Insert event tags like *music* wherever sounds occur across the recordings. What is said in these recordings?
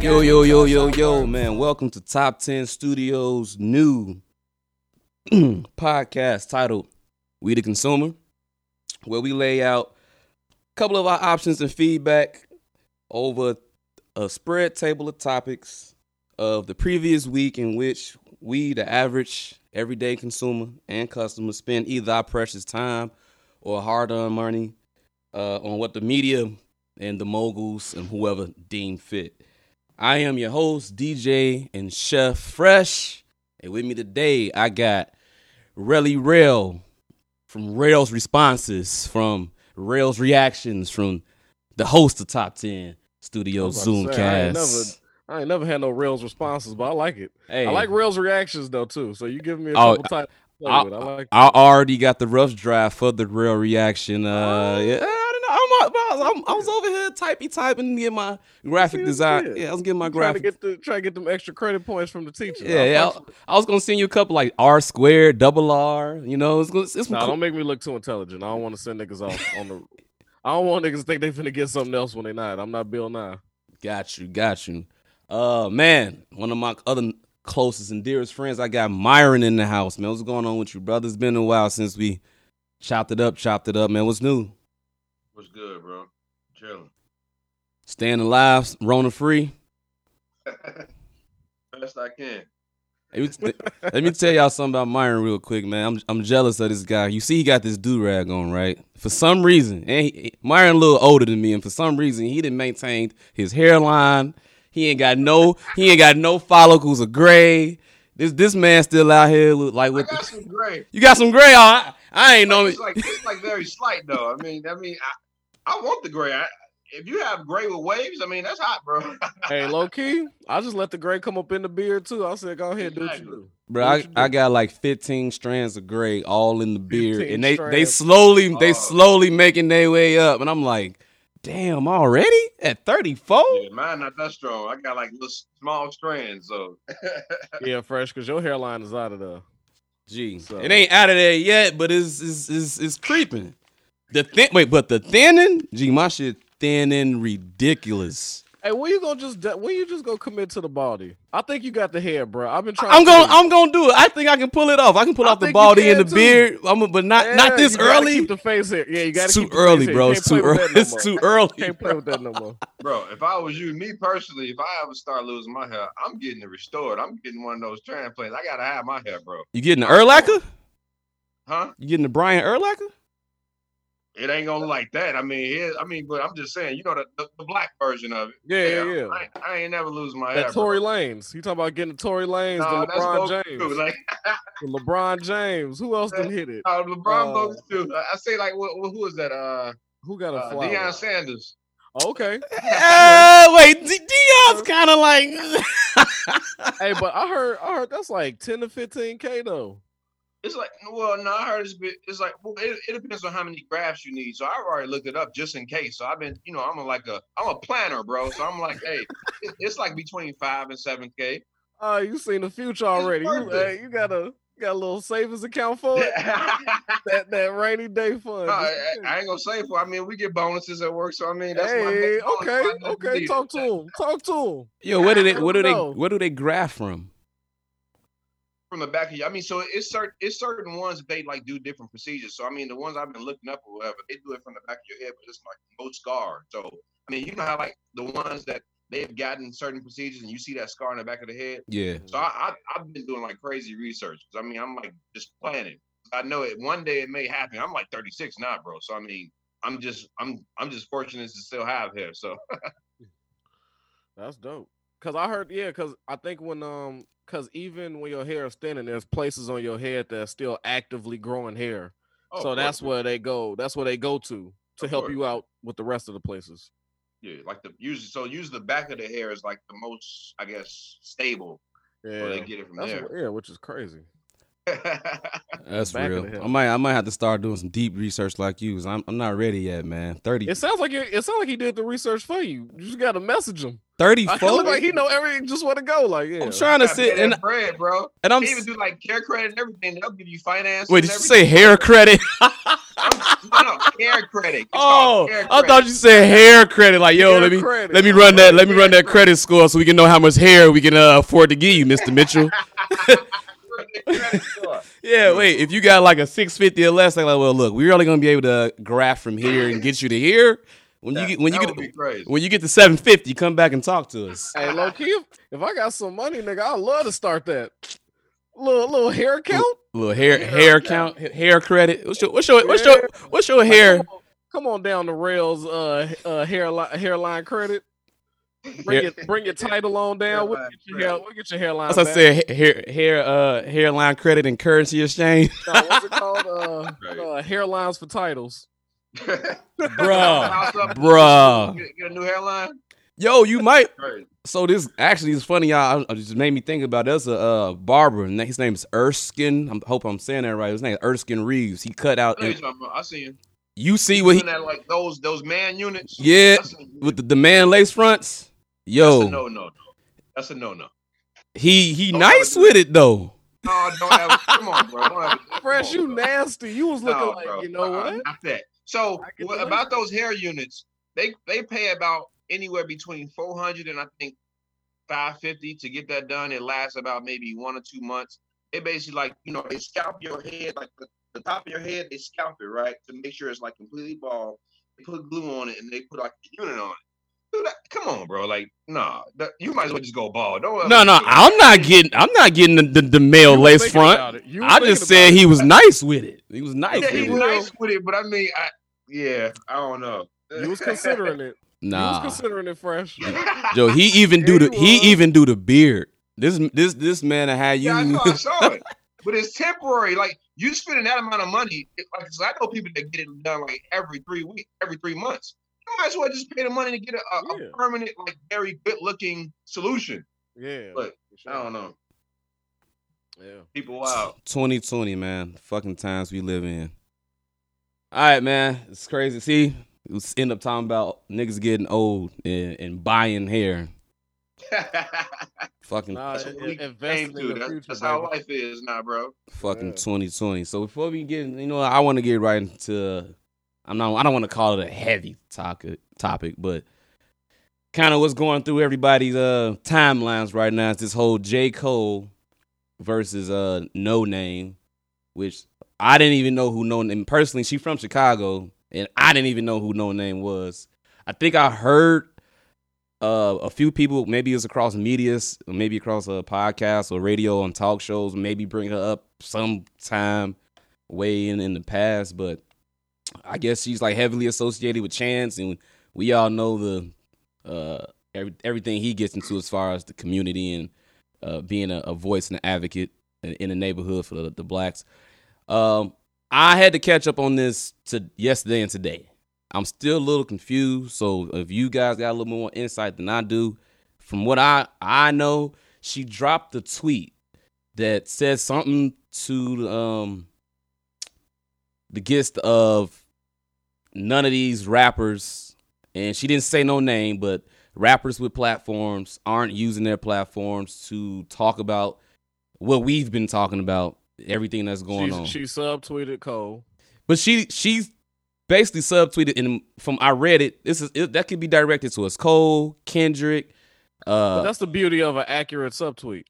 Yo, yo, yo, yo, yo, man. Welcome to Top 10 Studios' new *clears throat* podcast titled We the Consumer, where we lay out a couple of our options and feedback over a spread table of topics of the previous week in which we, the average everyday consumer and customer, spend either our precious time or hard earned money uh, on what the media and the moguls and whoever deem fit. I am your host, DJ and Chef Fresh. And with me today, I got Relly Rail from Rail's Responses, from Rail's Reactions, from the host of Top 10 Studio I was about Zoomcast. say, I ain't never- I ain't never had no Rails responses, but I like it. Hey, I like Rails reactions though too. So you give me a Oh, couple types. I- I, I like. I already got the rough draft for the Rail reaction. Uh, yeah, I I'm, was over here typey typing to get my graphic design. yeah. Yeah, I was getting my graphic. trying to get the try to get them extra credit points from the teacher. Yeah, yeah. I, I was gonna send you a couple like R squared, double R. You know, it's, gonna- it's No, cool- don't make me look too intelligent. I don't want to send niggas off on the. I don't want niggas to think they finna get something else when they not. I'm not Bill Nye. Got you, got you. Uh, man, one of my other closest and dearest friends, I got Myron in the house. Man, what's going on with you, brother? It's been a while since we chopped it up, chopped it up. Man, what's new? What's good, bro? Chilling. Staying alive, Rona free. *laughs* Best I can. Let me, let me tell y'all something about Myron real quick, man. I'm I'm jealous of this guy. You see, he got this do rag on, right? For some reason, and he, Myron a little older than me, and for some reason, he didn't maintain his hairline. He ain't got no he ain't got no follicles of gray. This this man still out here look like with got the, some gray. you got some gray. Oh, I, I ain't know. It's like it's like very slight though. I mean, I mean, I, I want the gray. I, if you have gray with waves, I mean, that's hot, bro. *laughs* Hey, low key, I just let the gray come up in the beard too. I said, go ahead, do what you do. Bro, I, do? I got like 15 strands of gray all in the beard, and they they strands. slowly they Oh. slowly making their way up, and I'm like, damn, already at 34. yeah, mine not that strong. I got like little small strands, so *laughs* Yeah, fresh, cause your hairline is out of the. Gee, So- it ain't out of there yet, but it's it's it's, it's creeping. The thin wait, but the thinning, gee, my shit thinning ridiculous. Hey, when you gonna just when you just gonna commit to the baldy? I think you got the hair, bro. I've been trying. I'm to gonna. I'm gonna do it. I think I can pull it off. I can pull I off the baldy and the too. beard. I'm, but not not Yeah, this you gotta early. Keep the face hair. Yeah, you got It's to *laughs* too early, bro. It's too early. It's too early. Can't play with that no more. bro. If I was you, me personally, if I ever start losing my hair, I'm getting it restored. I'm getting one of those transplants. I gotta have my hair, bro. You getting the Urlacher? Huh? You getting the Brian Urlacher? It ain't gonna look like that. I mean, it, I mean, but I'm just saying, you know, the, the, the black version of it. Yeah, yeah, yeah. I, ain't- I ain't never lose my hair. That Tory bro. Lanez. You talking about getting the Tory Lanez, No, the that's LeBron bogus James, too. Like, the LeBron James. Who else done *laughs* hit it? uh, LeBron Uh, bogus too. I I say like, what, what- who is that? Uh, Who got a uh flower? Deion Sanders. Okay. *laughs* Uh, wait, D- Deion's kind of like. hey, but I heard I heard that's like 10 to 15 K though. It's like, well, no, I heard it's, bit- it's like, well, it, it depends on how many graphs you need. So I've already looked it up just in case. So I've been, you know, I'm a, like a, I'm a planner, bro. So I'm like, hey, *laughs* it, it's like between five and seven k. Oh, you seen the future already. You, worth hey, you got a you got a little savings account for it. *laughs* that that rainy day fund. No, I, I ain't gonna say for. I mean, we get bonuses at work, so I mean, that's my Hey, main okay, okay. Talk to him. Talk to him. Yo, where do they? Where do they? No. Where do they graph from? From the back of you. I mean, so it's certain it's certain ones they like do different procedures. So I mean, the ones I've been looking up or whatever, they do it from the back of your head, but it's like no scar. So I mean, you know how like the ones that they've gotten certain procedures and you see that scar in the back of the head. Yeah. So I, I I've been doing like crazy research. 'Cause, I mean, I'm like just planning. I know it one day it may happen. I'm like 36 now, bro. So I mean, I'm just I'm I'm just fortunate to still have hair. So *laughs* That's dope. Cause I heard, yeah, cause I think when um, cause even when your hair is thinning, there's places on your head that's still actively growing hair. Oh, so that's where they go. That's where they go to to Of help course. you out with the rest of the places. yeah, like the usually so usually the back of the hair is like the most I guess stable. Yeah, they get it from that's there. what- yeah, which is crazy. *laughs* That's Back real. I might I might have to start doing some deep research like you. I'm I'm not ready yet, man. 30, It sounds like you it sounds like he did the research for you. You just gotta message him. *laughs* I 34? feel like he know everything, just want to go. Like, yeah. I'm trying to sit that and bread, bro. and I'm They even do like care credit and everything. They'll give you finance. wait. Did you say hair credit? *laughs* I'm, no, no, hair credit. It's Oh, called hair I thought you said hair credit. Like, yo, Hair let me credit. let me run that let me run that credit score so we can know how much hair we can uh, afford to give you, Mr. Mitchell. Credit score. *laughs* Yeah, wait. If you got like a six fifty or less, they're like, well, look, we're only gonna be able to graph from here and get you to here. When you get when you get would be crazy. when you get to seven fifty, come back and talk to us. Hey, low key, if, if I got some money, nigga, I'd love to start that. Little little hair count. little hair Hair hair count. count, hair credit. What's your what's your what's your what's your hair? Come on, come on down the rails, uh, uh, hairline hairline credit. Bring your bring your title on down. We'll get your hair. We'll get your hairline. As I back. said, hair hair uh hairline credit and currency exchange. No, what's it called? Uh, Right. uh, hairlines for titles. *laughs* Bruh. House Bruh. Get, get a new hairline. Yo, you might. So this actually is funny, y'all. It just made me think about. There's a uh, barber, and his name is Erskine. I hope I'm saying that right. His name is Erskine Reeves. He cut out. I, know you're talking about. I see you. You see what he Doing that like those those man units. Yeah, with the, the man lace fronts. That's Yo, a no no no. That's a no no. he he Don't nice with it though. No, don't ever. Come on, bro. Don't Fresh, on, you bro. nasty. You was looking No, like, bro. you know what? Not that. So what, about those hair units? They they pay about anywhere between four hundred and I think five fifty to get that done. It lasts about maybe one or two months. They basically like you know they scalp your head like the, the top of your head. They scalp it right to make sure it's like completely bald. They put glue on it and they put like a unit on it. Dude, that, come on, bro. Like, nah, that, you might as well just go bald. Don't No, no, do. I'm not getting. I'm not getting the, the, the male You lace front. about it. You was I just said about he was nice with it. He was nice Yeah, with he's it. nice with it, but I mean, I, yeah, I don't know. it. You was considering it. No. he was considering it fresh. Joe. He even do the he he even do the beard. This this this man that had you. Yeah, I know, I saw it. *laughs* But it's temporary. Like you spending that amount of money. Like so I know people that get it done like every three weeks, every three months. You might as well just pay the money to get a, a, Yeah. a permanent, like very good looking solution. Yeah. But for I don't know. Yeah. People wow. 2020, man. Fucking times we live in. All right, man. It's crazy. See, we was end up talking about niggas getting old and, and buying hair. *laughs* Fucking Nah, That's what we it- investing came in to. the That- future, That's how baby. life is now, bro. fucking Yeah. 2020. So before we get, you know, I want to get right into. I'm not. I don't want to call it a heavy topic, topic, but kind of what's going through everybody's uh timelines right now is this whole J Cole versus uh Noname, which I didn't even know who Noname personally. She from Chicago, and I didn't even know who Noname was. I think I heard uh, a few people, maybe it's across medias, maybe across a podcast or radio and talk shows, maybe bring her up sometime way in, in the past. But I guess she's like heavily associated with Chance, and we all know the uh, every, everything he gets into as far as the community and uh, being a, a voice and an advocate in, the neighborhood for the, the blacks. Um, I had to catch up on this to yesterday and today. I'm still a little confused. So if you guys got a little more insight than I do, from what I I know, she dropped a tweet that said something to um the gist of none of these rappers, and she didn't say no name, but rappers with platforms aren't using their platforms to talk about what we've been talking about, everything that's going on. She subtweeted Cole. But she she's basically subtweeted and from I read it. This is it, that could be directed to us. Cole, Kendrick. But Uh, that's the beauty of an accurate subtweet.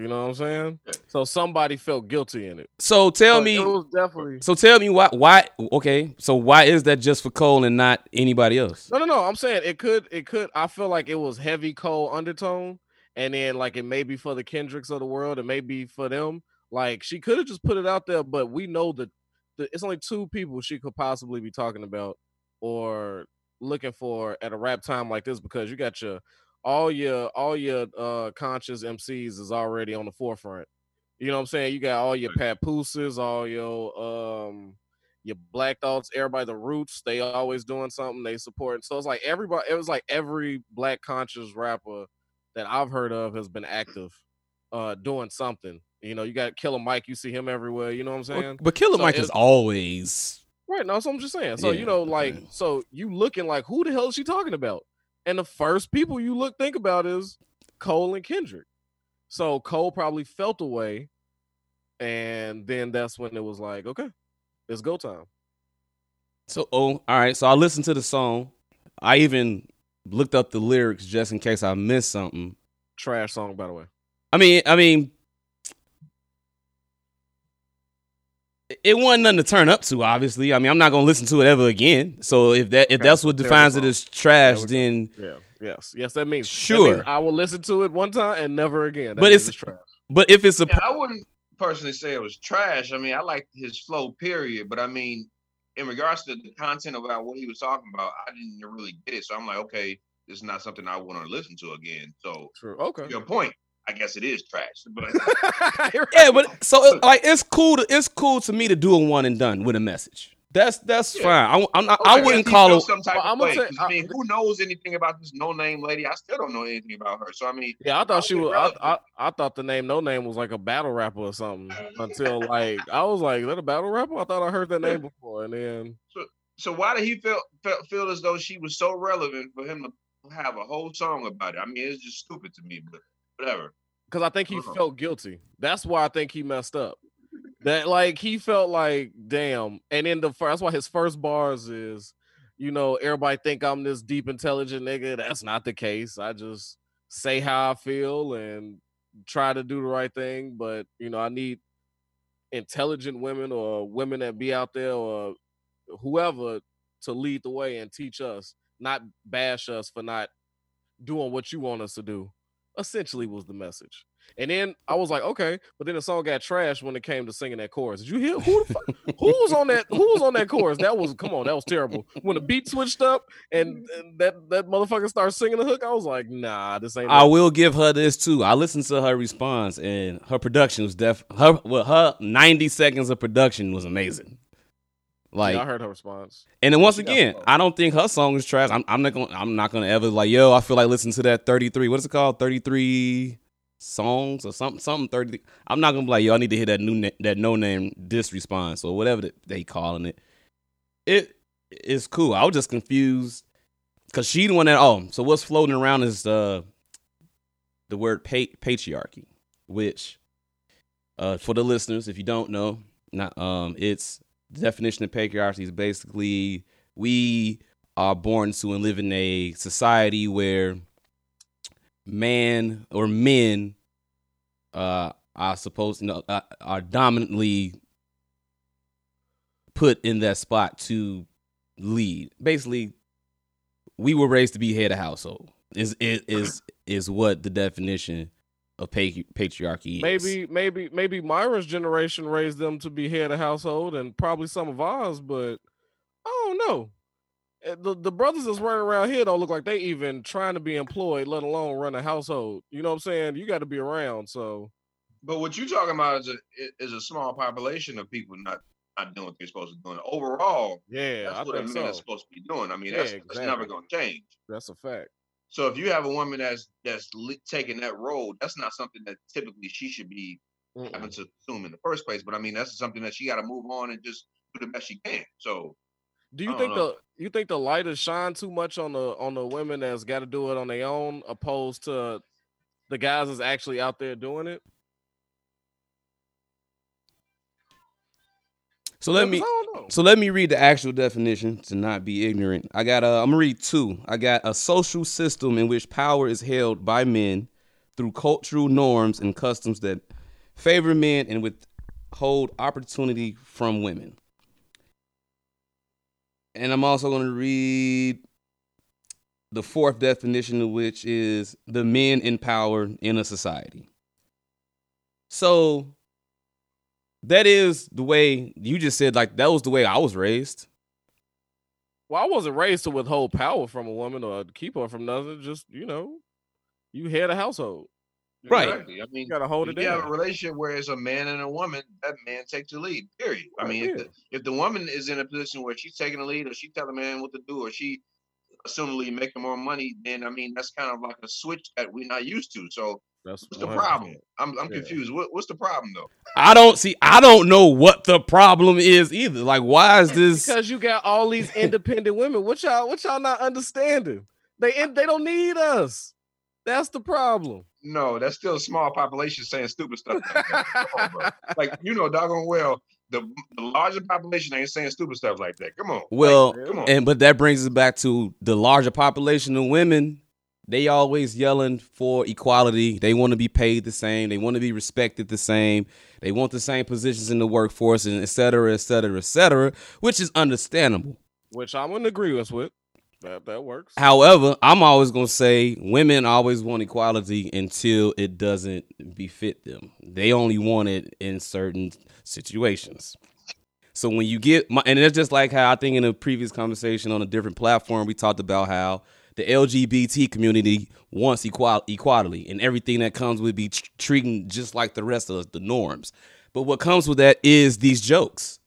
You know what I'm saying? So somebody felt guilty in it. so tell So me. it was definitely So tell me why why okay. So why is that just for Cole and not anybody else? no, no, no. I'm saying it could, it could. I feel like it was heavy Cole undertone, and then like it may be for the Kendricks of the world, it may be for them. Like she could have just put it out there, but we know that the, it's only two people she could possibly be talking about or looking for at a rap time like this because you got your all your all your uh conscious MCs is already on the forefront. You know what I'm saying? You got all your papooses, all your um your black thoughts, everybody the roots, they always doing something, they support. So it's like everybody it was like every black conscious rapper that I've heard of has been active uh doing something. You know, you got Killer Mike, you see him everywhere, you know what I'm saying? But Killer So Mike is always Right. No, so I'm just saying. So Yeah, you know, like, okay. so you looking like who the hell is she talking about? And the first people you look think about is Cole and Kendrick. So Cole probably felt away, and then that's when it was like, okay, it's go time. So, oh, all right. So I listened to the song. I even looked up the lyrics just in case I missed something. Trash song, by the way. I mean, I mean, it wasn't nothing to turn up to. Obviously, I mean, I'm not gonna listen to it ever again. So if that if Okay, that's what defines it as trash, There we go. then Yeah. Yes. Yes. That means that Sure. means I will listen to it one time and never again. That But means it's- trash. but if it's a Yeah, I wouldn't personally say it was trash. I mean, I liked his flow, period. But I mean, in regards to the content about what he was talking about, I didn't really get it. So I'm like, okay, this is not something I want to listen to again. So True. Okay. your point, I guess it is trash. But *laughs* *laughs* You're yeah, but so like it's cool to it's cool to me to do a one and done with a message. That's that's Yeah. fine. I, I'm not, I guess wouldn't call it. some type Well, of I'ma say- 'cause, I mean, who knows anything about this no name lady? I still don't know anything about her. So I mean, Yeah, I thought she was. I, I I thought the name Noname was like a battle rapper or something. Until like I was like, is that a battle rapper? I thought I heard that name before, and then so why did he feel feel, feel as though she was so relevant for him to have a whole song about it? I mean, it's just stupid to me, but whatever. Because I think he Uh-huh. felt guilty. That's why I think he messed up. That like he felt like damn, and in the first, that's why his first bars is, you know, everybody think I'm this deep intelligent nigga. That's not the case. I just say how I feel and try to do the right thing. But you know, I need intelligent women or women that be out there or whoever to lead the way and teach us, not bash us for not doing what you want us to do. Essentially, was the message. And then I was like, okay, but then the song got trashed when it came to singing that chorus. Did you hear who who was on that? Who was on that chorus? That was come on, that was terrible. When the beat switched up and, and that that motherfucker started singing the hook, I was like, nah, this ain't. I it. will give her this too. I listened to her response, and her production was def. Her well, her 90 seconds of production was amazing. Like, yeah, I heard her response. and then once she again. I don't think her song is trash. I'm, I'm not gonna. I'm not gonna ever like. Yo, I feel like listening to that 33. What is it called? 33 songs or something. Something 30. I'm not gonna be like, yo, I need to hear that new na- that no name diss response or whatever that they calling it. It is cool. I was just confused because she the one that. Oh, so what's floating around is uh the word pa- patriarchy, which uh for the listeners, if you don't know, not um it's definition of patriarchy is basically we are born to and live in a society where man or men uh are supposed you know uh, are dominantly put in that spot to lead. Basically we were raised to be head of household is is is, is what the definition of pa- patriarchy is Maybe, maybe, maybe Myra's generation raised them to be head of household, and probably some of ours, but I don't know. Eh, The the brothers that's running around here don't look like they even trying to be employed, let alone run a household. You know what I'm saying? You got to be around. So But what you're talking about is a is a small population of people not not doing what they're supposed to be doing. Overall, yeah, that's I what a think man so. is supposed to be doing. I mean, Yeah, that's, that's never going to change. That's a fact. So if you have a woman that's that's taking that role, that's not something that typically she should be Mm-mm. having to assume in the first place. But I mean, that's something that she got to move on and just do the best she can. So Do you think don't the you think the light is shine too much on the on the women that's got to do it on their own, opposed to the guys that's actually out there doing it? So let me I don't know. So let me read the actual definition to not be ignorant. I got uh, I'm gonna read two. I got a social system in which power is held by men through cultural norms and customs that favor men and withhold opportunity from women. And I'm also gonna read the fourth definition of which is the men in power in a society. So that is the way you just said like that was the way I was raised. Well, I wasn't raised to withhold power from a woman or keep her from nothing. Just you know, you head a household. Right. exactly. I mean, You gotta hold it if you have a relationship where it's a man and a woman, that man takes the lead. Period. I Right, mean, if the, if the woman is in a position where she's taking the lead, or she telling the man what to do, or she assumably making more money, then I mean that's kind of like a switch that we're not used to. So That's what's the 100%. problem? I'm I'm Yeah. confused. What, what's the problem though? I don't see I don't know what the problem is either. Like why is this Because you got all these *laughs* independent women. What y'all what y'all not understanding? They they don't need us. That's the problem. No, that's still a small population saying stupid stuff. Like, on, *laughs* like you know, doggone well, the, the larger population ain't saying stupid stuff like that. Come on. Well, Like, come on. and but that brings us back to the larger population of women. They always yelling for equality. They want to be paid the same. They want to be respected the same. They want the same positions in the workforce, and et cetera, et cetera, et cetera, which is understandable. which I'm in agreement with. That that works. However, I'm always gonna say women always want equality until it doesn't befit them. They only want it in certain situations. So when you get my, and it's just like how I think in a previous conversation on a different platform we talked about how the LGBT community wants equal equality and everything that comes with be tr- treating just like the rest of us, the norms. But what comes with that is these jokes,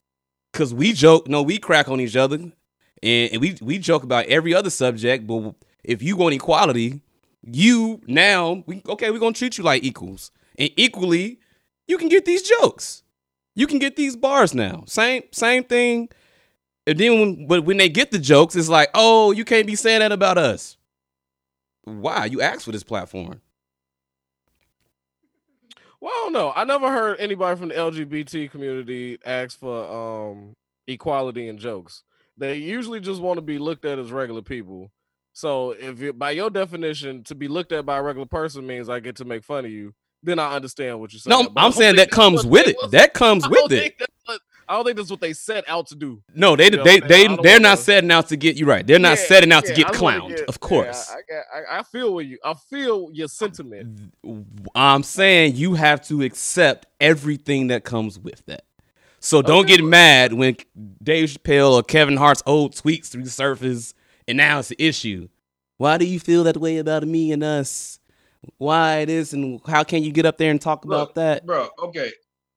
because we joke, no, we crack on each other, and, and we we joke about every other subject. But if you want equality, you now we okay, we're gonna treat you like equals, and equally, you can get these jokes, you can get these bars now. Same same thing. And then when but when they get the jokes, it's like, oh, you can't be saying that about us. Why? You asked for this platform. Well, I don't know. I never heard anybody from the LGBT community ask for um equality in jokes. They usually just want to be looked at as regular people. So if you by your definition, to be looked at by a regular person means I get to make fun of you, then I understand what you're saying. No, I'm saying that comes with it. That comes with it. what- I don't think that's what they set out to do. No, they you know, they they, they they're wanna- not setting out to get you right. They're not Yeah, setting out to get I clowned, get- of yeah, course. I, I, I feel what you. I feel your sentiment. I'm saying you have to accept everything that comes with that. So don't Okay. get mad when Dave Chappelle or Kevin Hart's old tweets resurface and now it's an issue. Why do you feel that way about me and us? Why it is and how can you get up there and talk about that? bro. Okay,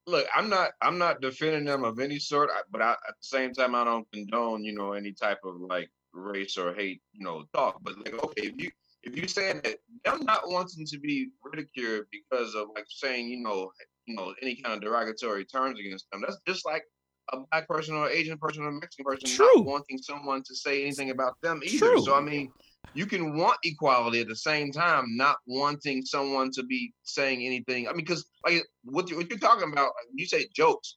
look, I'm not, I'm not defending them of any sort, but I, at the same time, I don't condone, you know, any type of like race or hate, you know, talk. But like, okay, if you, if you saying that them not wanting to be ridiculed because of like saying, you know, you know, any kind of derogatory terms against them, that's just like a black person or Asian person or Mexican person True. not wanting someone to say anything about them either. True. So I mean, you can want equality at the same time, not wanting someone to be saying anything. I mean, because like what, you, what you're talking about, you say jokes.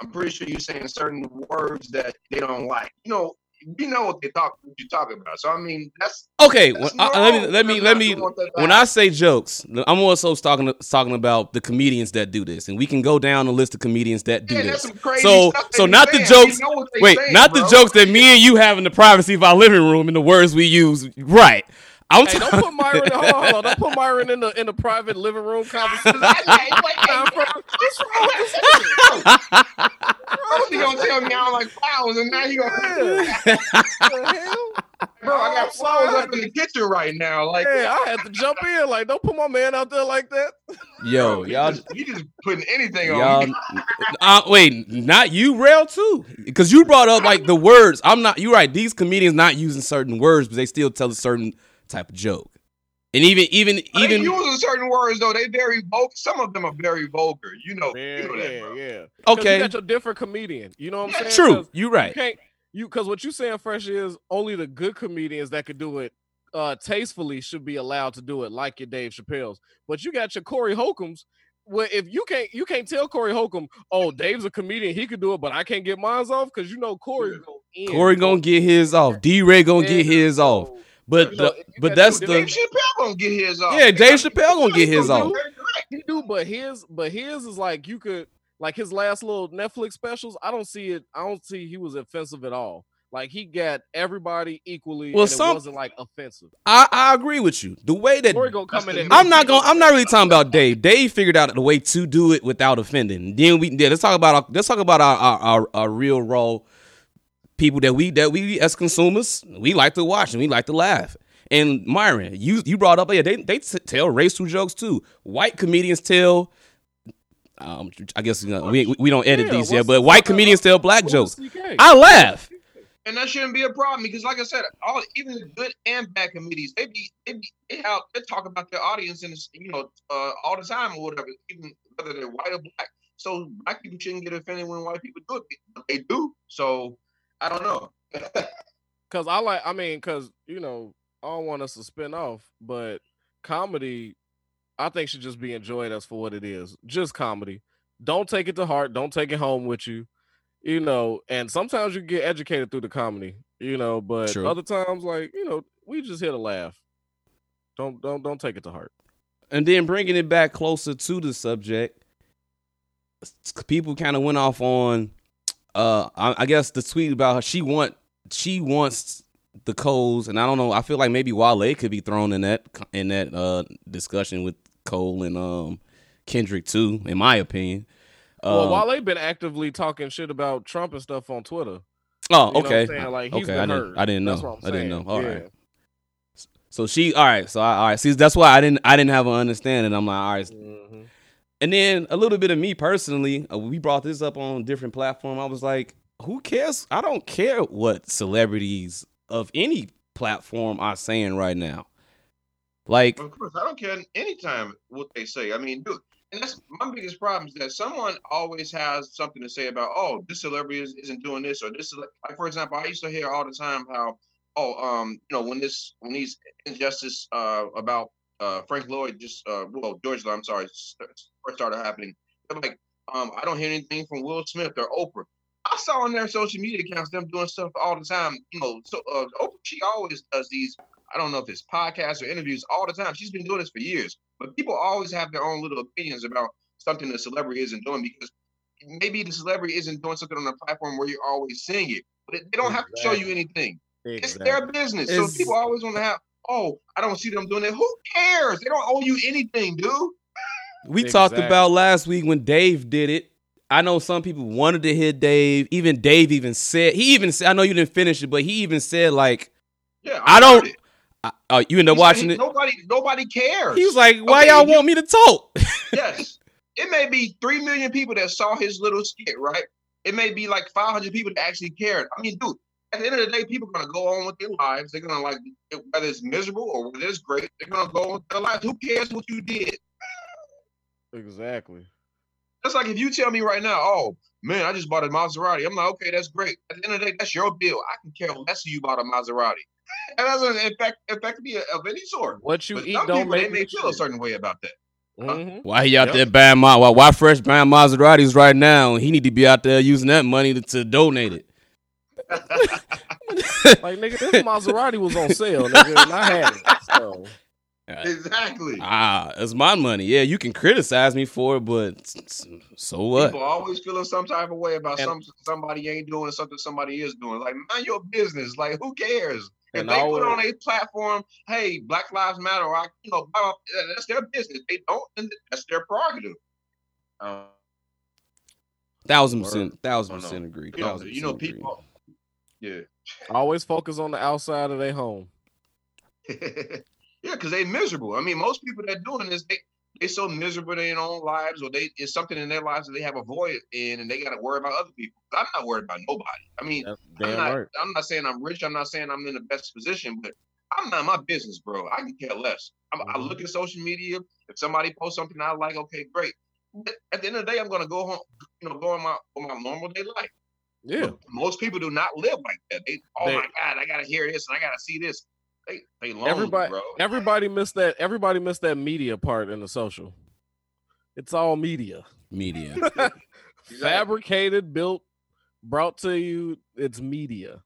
I'm pretty sure you're saying certain words that they don't like. You know, you know what they talk, what you're talking about. So I mean, that's, Okay, that's well, I- let me let me let me to want that to when I say jokes, I'm also talking talking about the comedians that do this, and we can go down the list of comedians that do Yeah, this. So so not the saying. We jokes. Wait, saying, not the jokes that me and you have in the privacy of our living room and the words we use. Right. I'm Hey, don't put Myron. hold on, hold on. Don't put Myron in the in the private living room *laughs* conversation. What's Nah, bro. he gonna tell me I don't like flowers, and now he gonna, the hell? bro, I got flowers up in the kitchen right now. Like, Yeah, I had to jump in. Like, don't put my man out there like that. Yo, bro, he y'all just, he just putting anything y'all on. me. uh, wait, not you rail too. Cuz you brought up like the words. I'm not You're right. These comedians not using certain words, but they still tell a certain type of joke. And even even Even even using certain words though, they very vulgar. Some of them are very vulgar. You know, Yeah, you know that, yeah, bro. yeah. 'Cause okay, You got your different comedian. You know what I'm saying? True, You You right. can't you because what you saying, fresh is only the good comedians that could do it uh tastefully should be allowed to do it, like your Dave Chappelle's. But you got your Corey Holcombs. Where if you can't you can't tell Corey Holcomb, oh Dave's a comedian, he could do it, but I can't get mine off because you know Corey Yeah. go in. Corey gonna get his off. D Ray gonna get his off. So- But So, the, but that's two the Dave Chappelle gonna get his off. Yeah, Dave Chappelle gonna get his He's off. very correct. He do, but his but his is like you could like his last little Netflix specials. I don't see it. I don't see he was offensive at all. Like he got everybody equally. Well, and some- it wasn't like offensive. I, I agree with you. The way that Corey gonna come in. the I'm not going. to I'm not really talking about Dave. Dave figured out the way to do it without offending. Then we yeah, let's talk about our, let's talk about our our, our, our real raw people that we that we as consumers we like to watch and we like to laugh. And Myron, you you brought up yeah they they t- tell racial jokes too. White comedians tell. Um, I guess you know, we we don't edit Yeah, these yet, but white comedians tell black jokes. I laugh. and that shouldn't be a problem because, like I said, all even the good and bad comedians, they be they be they have they talk about their audience and you know uh, all the time or whatever, even whether they're white or black. So black people shouldn't get offended when white people do it, but they do. So I don't know. *laughs* Cause I like. I mean, cause you know, I don't want us to spin off, but comedy, I think should just be enjoyed as for what it is, just comedy. Don't take it to heart. Don't take it home with you. you know, and sometimes you get educated through the comedy, you know, but True. other times, like you know, we just hit a laugh. Don't don't don't take it to heart. And then bringing it back closer to the subject, people kind of went off on, uh, I, I guess the tweet about her. She want she wants the Coles, and I don't know. I feel like maybe Wale could be thrown in that in that uh discussion with Cole and um Kendrick too, in my opinion. well, Um, Wale been actively talking shit about Trump and stuff on Twitter. oh, You know what I'm okay. Like he's okay. I didn't. I didn't know. That's what I'm I didn't know. All yeah. right. So she, all right. So I, all right. See, that's why I didn't, I didn't have an understanding. I'm like, all right, Mhm. And then a little bit of me personally, uh, we brought this up on different platform. I was like, who cares? I don't care what celebrities of any platform are saying right now. Like, Of course, I don't care anytime what they say. I mean, dude, and that's my biggest problem is that someone always has something to say about, oh, this celebrity is, isn't doing this or this. cele-" Like, for example, I used to hear all the time how, oh, um, you know, when this when these injustice uh about uh Frank Lloyd just uh well George I'm sorry, first started happening. They're like, um, I don't hear anything from Will Smith or Oprah. I saw on their social media accounts them doing stuff all the time. You know, so uh, Oprah, she always does these I don't know if it's podcasts or interviews all the time. She's been doing this for years, but people always have their own little opinions about something the celebrity isn't doing because maybe the celebrity isn't doing something on a platform where you're always seeing it, but they don't have to show you anything. It's their business. So people always want to have, oh, I don't see them doing it. Who cares? They don't owe you anything, dude. We talked about last week when Dave did it. I know some people wanted to hit Dave. Even Dave even said, he even said, I know you didn't finish it, but he even said, like, Yeah, I heard don't- it. uh, you end up He watching he- it. Nobody, nobody cares. He was like, why Okay, y'all you- want me to talk? *laughs* yes. It may be three million people that saw his little skit, right? It may be like 500 people that actually cared. I mean, dude, at the end of the day, people are gonna go on with their lives. They're gonna like whether it's miserable or whether it's great. They're gonna go on with their lives. Who cares what you did? Exactly. That's like if you tell me right now, oh man, I just bought a Maserati. I'm like, okay, that's great. At the end of the day, that's your bill. I can care less if you bought a Maserati. And *laughs* that doesn't affect affect me of any sort. What you But eat some don't people they may me feel a certain way about that. Mhm. Why he out Yep. there buying my why, why fresh buying Maseratis right now? He need to be out there using that money to, to donate it. *laughs* Like nigga, this Maserati was on sale, nigga, and I had it. So exactly. Ah, it's my money. Yeah, you can criticize me for it, but s- s- so what? People always feeling some type of way about And- some somebody ain't doing something somebody is doing. Like mind your business. Like who cares? If And they put on a platform, hey, Black Lives Matter, or I, you know, blah, blah, blah, that's their business. They don't, then that's their prerogative. Uh, Thousand Word. percent, thousand Oh, no. percent agree. you know, thousand you know, percent agree. people. Yeah, always focus on the outside of their home. *laughs* yeah, because they miserable. I mean, most people that doing this, they they so miserable in their own lives, or they it's something in their lives that they have a void in, and they got to worry about other people. I'm not worried about nobody. I mean, I'm not. I'm not saying I'm rich. I'm not saying I'm in the best position, but I'm not my business, bro. I can care less. I'm, I mm-hmm. look at social media. If somebody posts something I like, okay, great. But at the end of the day, I'm gonna go home, you know, go on my on my normal day life. Yeah. But most people do not live like that. They, oh They- my god, I gotta hear this and I gotta see this. They, they lonely, Everybody, bro. everybody missed that. Everybody missed that media part in the social. It's all media, Media. *laughs* fabricated, built, brought to you. It's media.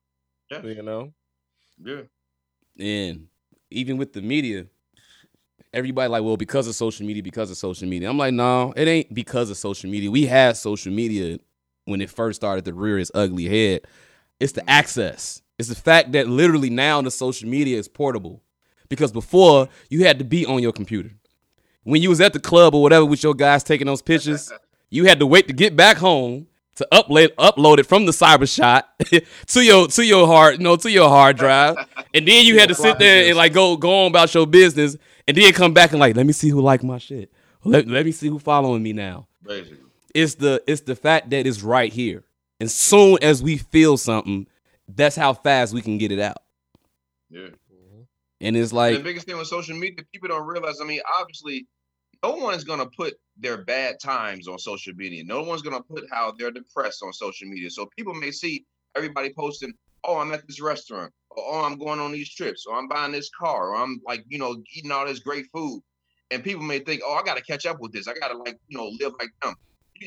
Yeah. You know. Yeah. and even with the media, everybody like, well, because of social media, because of social media. I'm like, no, it ain't because of social media. We had social media when it first started to rear its ugly head. It's the access. It's the fact that literally now the social media is portable. Because before you had to be on your computer. When you was at the club or whatever with your guys taking those pictures, *laughs* you had to wait to get back home to upload upload it from the cyber shot *laughs* to your to your hard you know to your hard drive and then you *laughs* had to sit there and like go go on about your business and then come back and like let me see who like my shit let, let me see who following me now Basically. it's the it's the fact that it's right here and soon as we feel something that's how fast we can get it out Yeah. Mm-hmm. and it's And like the biggest thing with social media, people don't realize. I mean, obviously, no one's gonna put their bad times on social media. No one's gonna put how they're depressed on social media. So people may see everybody posting, "Oh, I'm at this restaurant," or "Oh, I'm going on these trips," or "I'm buying this car," or "I'm like, you know, eating all this great food," and people may think, "Oh, I gotta catch up with this. I gotta like, you know, live like them."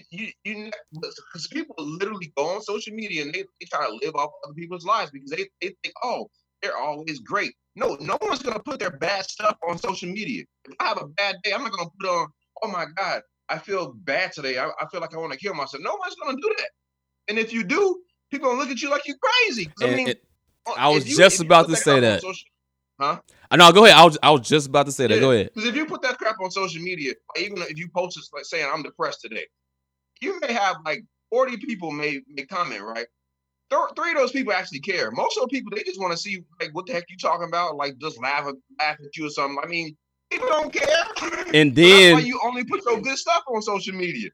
You you, because people literally go on social media and they, they try to live off other people's lives because they, they think, oh, they're always great. No, no one's gonna put their bad stuff on social media. If I have a bad day, I'm not gonna put on, oh my God, I feel bad today. I, I feel like I want to kill myself. No one's gonna do that. And if you do, people gonna look at you like you're crazy. I mean, it- uh, I was you- just about to say that. social- huh? I know. Go ahead. I was I was just about to say that. Go ahead. Because if you put that crap on social media, even if you post it like saying I'm depressed today, you may have like 40 people may may comment, right? Th- three of those people actually care. Most of the people they just want to see like what the heck you talking about, like just laugh at, laugh at you or something. I mean, people don't care. And *laughs* So that's why then you only put your good stuff on social media.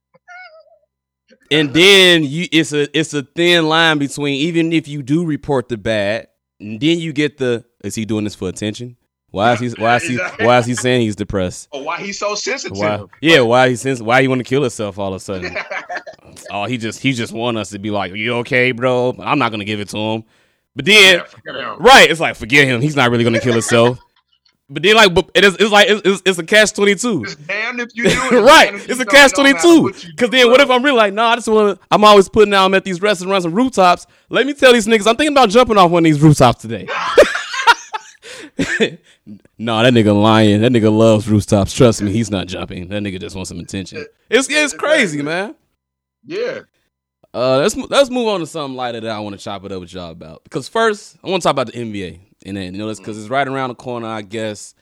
and then you it's a it's a thin line between even if you do report the bad, and then you get the is he doing this for attention? Why is he why is he *laughs* why is he saying he's depressed? Or why he's so sensitive. Why? Yeah, why he since why he want to kill himself all of a sudden? *laughs* Oh, he just he just want us to be like, you okay, bro? I'm not gonna give it to him. But then Yeah, right, it's like forget him. He's not really gonna kill himself. *laughs* But then like, it is it's like it's, it's, it's a catch twenty two. Damned if you do it. right, it's a don't. catch It don't twenty two. Because then what if I'm really like, no, I just want to. I'm always putting out I'm at these restaurants and rooftops. Let me tell these niggas, I'm thinking about jumping off one of these rooftops today. *laughs* no, that nigga lying. That nigga loves rooftops. Trust me, he's not jumping. That nigga just wants some attention. It's it's crazy, man. Yeah. Uh, let's let's move on to something lighter that I want to chop it up with y'all about. Because first, I want to talk about the NBA, and then you know, because it's right around the corner, I guess.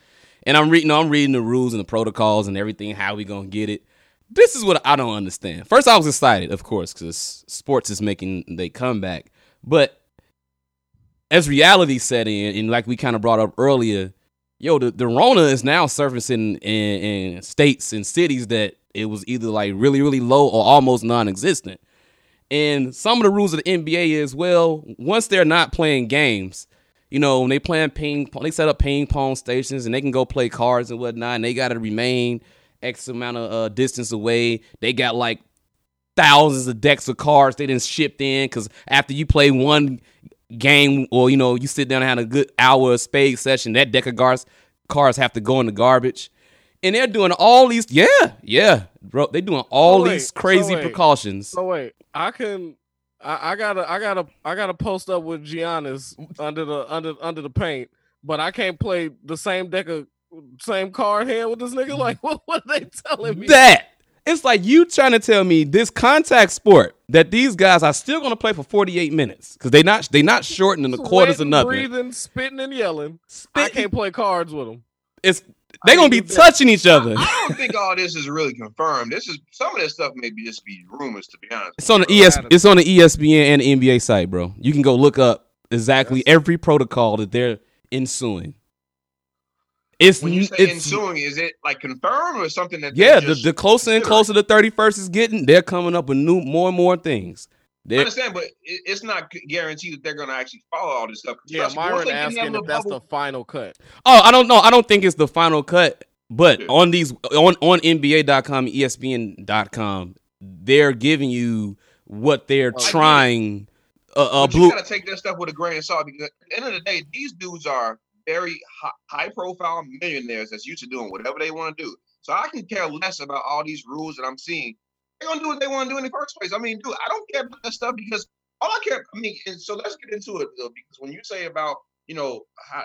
And I'm reading, I'm reading the rules and the protocols and everything. How we gonna get it? This is what I don't understand. First, I was excited, of course, because sports is making they comeback. But as reality set in, and like we kind of brought up earlier, yo, the, the Rona is now surfacing in, in states and cities that it was either like really, really low or almost non-existent. And some of the rules of the NBA is well, once they're not playing games, you know, when they playing ping pong, they set up ping pong stations and they can go play cards and whatnot, and they got to remain X amount of uh, distance away. They got like thousands of decks of cards they didn't shipped in because after you play one game or you know you sit down and have a good hour of spade session, that deck of cards cards have to go in the garbage. And they're doing all these, yeah, yeah, bro. They're doing all So wait, these so crazy wait. precautions. So wait, I can. I, I gotta, I gotta, I gotta post up with Giannis under the under under the paint, but I can't play the same deck of same card hand with this nigga. Like, *laughs* what, what are they telling me? that it's like you trying to tell me this contact sport that these guys are still going to play for 48 minutes because they not they not shortening the quarters or Sweating, nothing. breathing, spitting, and yelling. I can't play cards with them. It's they mean, gonna be touching each other. I don't think all this is really confirmed. This is some of this stuff maybe just be rumors, to be honest. It's on the ES. It's on the ESPN and the NBA site, bro. You can go look up exactly every protocol that they're ensuing. It's When you say it's ensuing, is it like confirmed or something that? yeah. The, just the closer and closer the thirty first is getting, they're coming up with new more and more things. They're, understand, but it, it's not guaranteed that they're going to actually follow all this stuff. Yeah, trust me, Myron they get in that asking if that's the final cut. Oh, I don't know. I don't think it's the final cut, but Yeah. on these on on NBA.com, ESPN.com, they're giving you what they're Oh, trying. Uh, uh, but you blue. got to take that stuff with a grain of salt because at the end of the day, these dudes are very high, profile millionaires that's used to doing whatever they want to do. So I can care less about all these rules that I'm seeing. They're gonna do what they want to do in the first place. I mean, dude, I don't care about that stuff because all I care. I mean, and so let's get into it though, because when you say about, you know, how,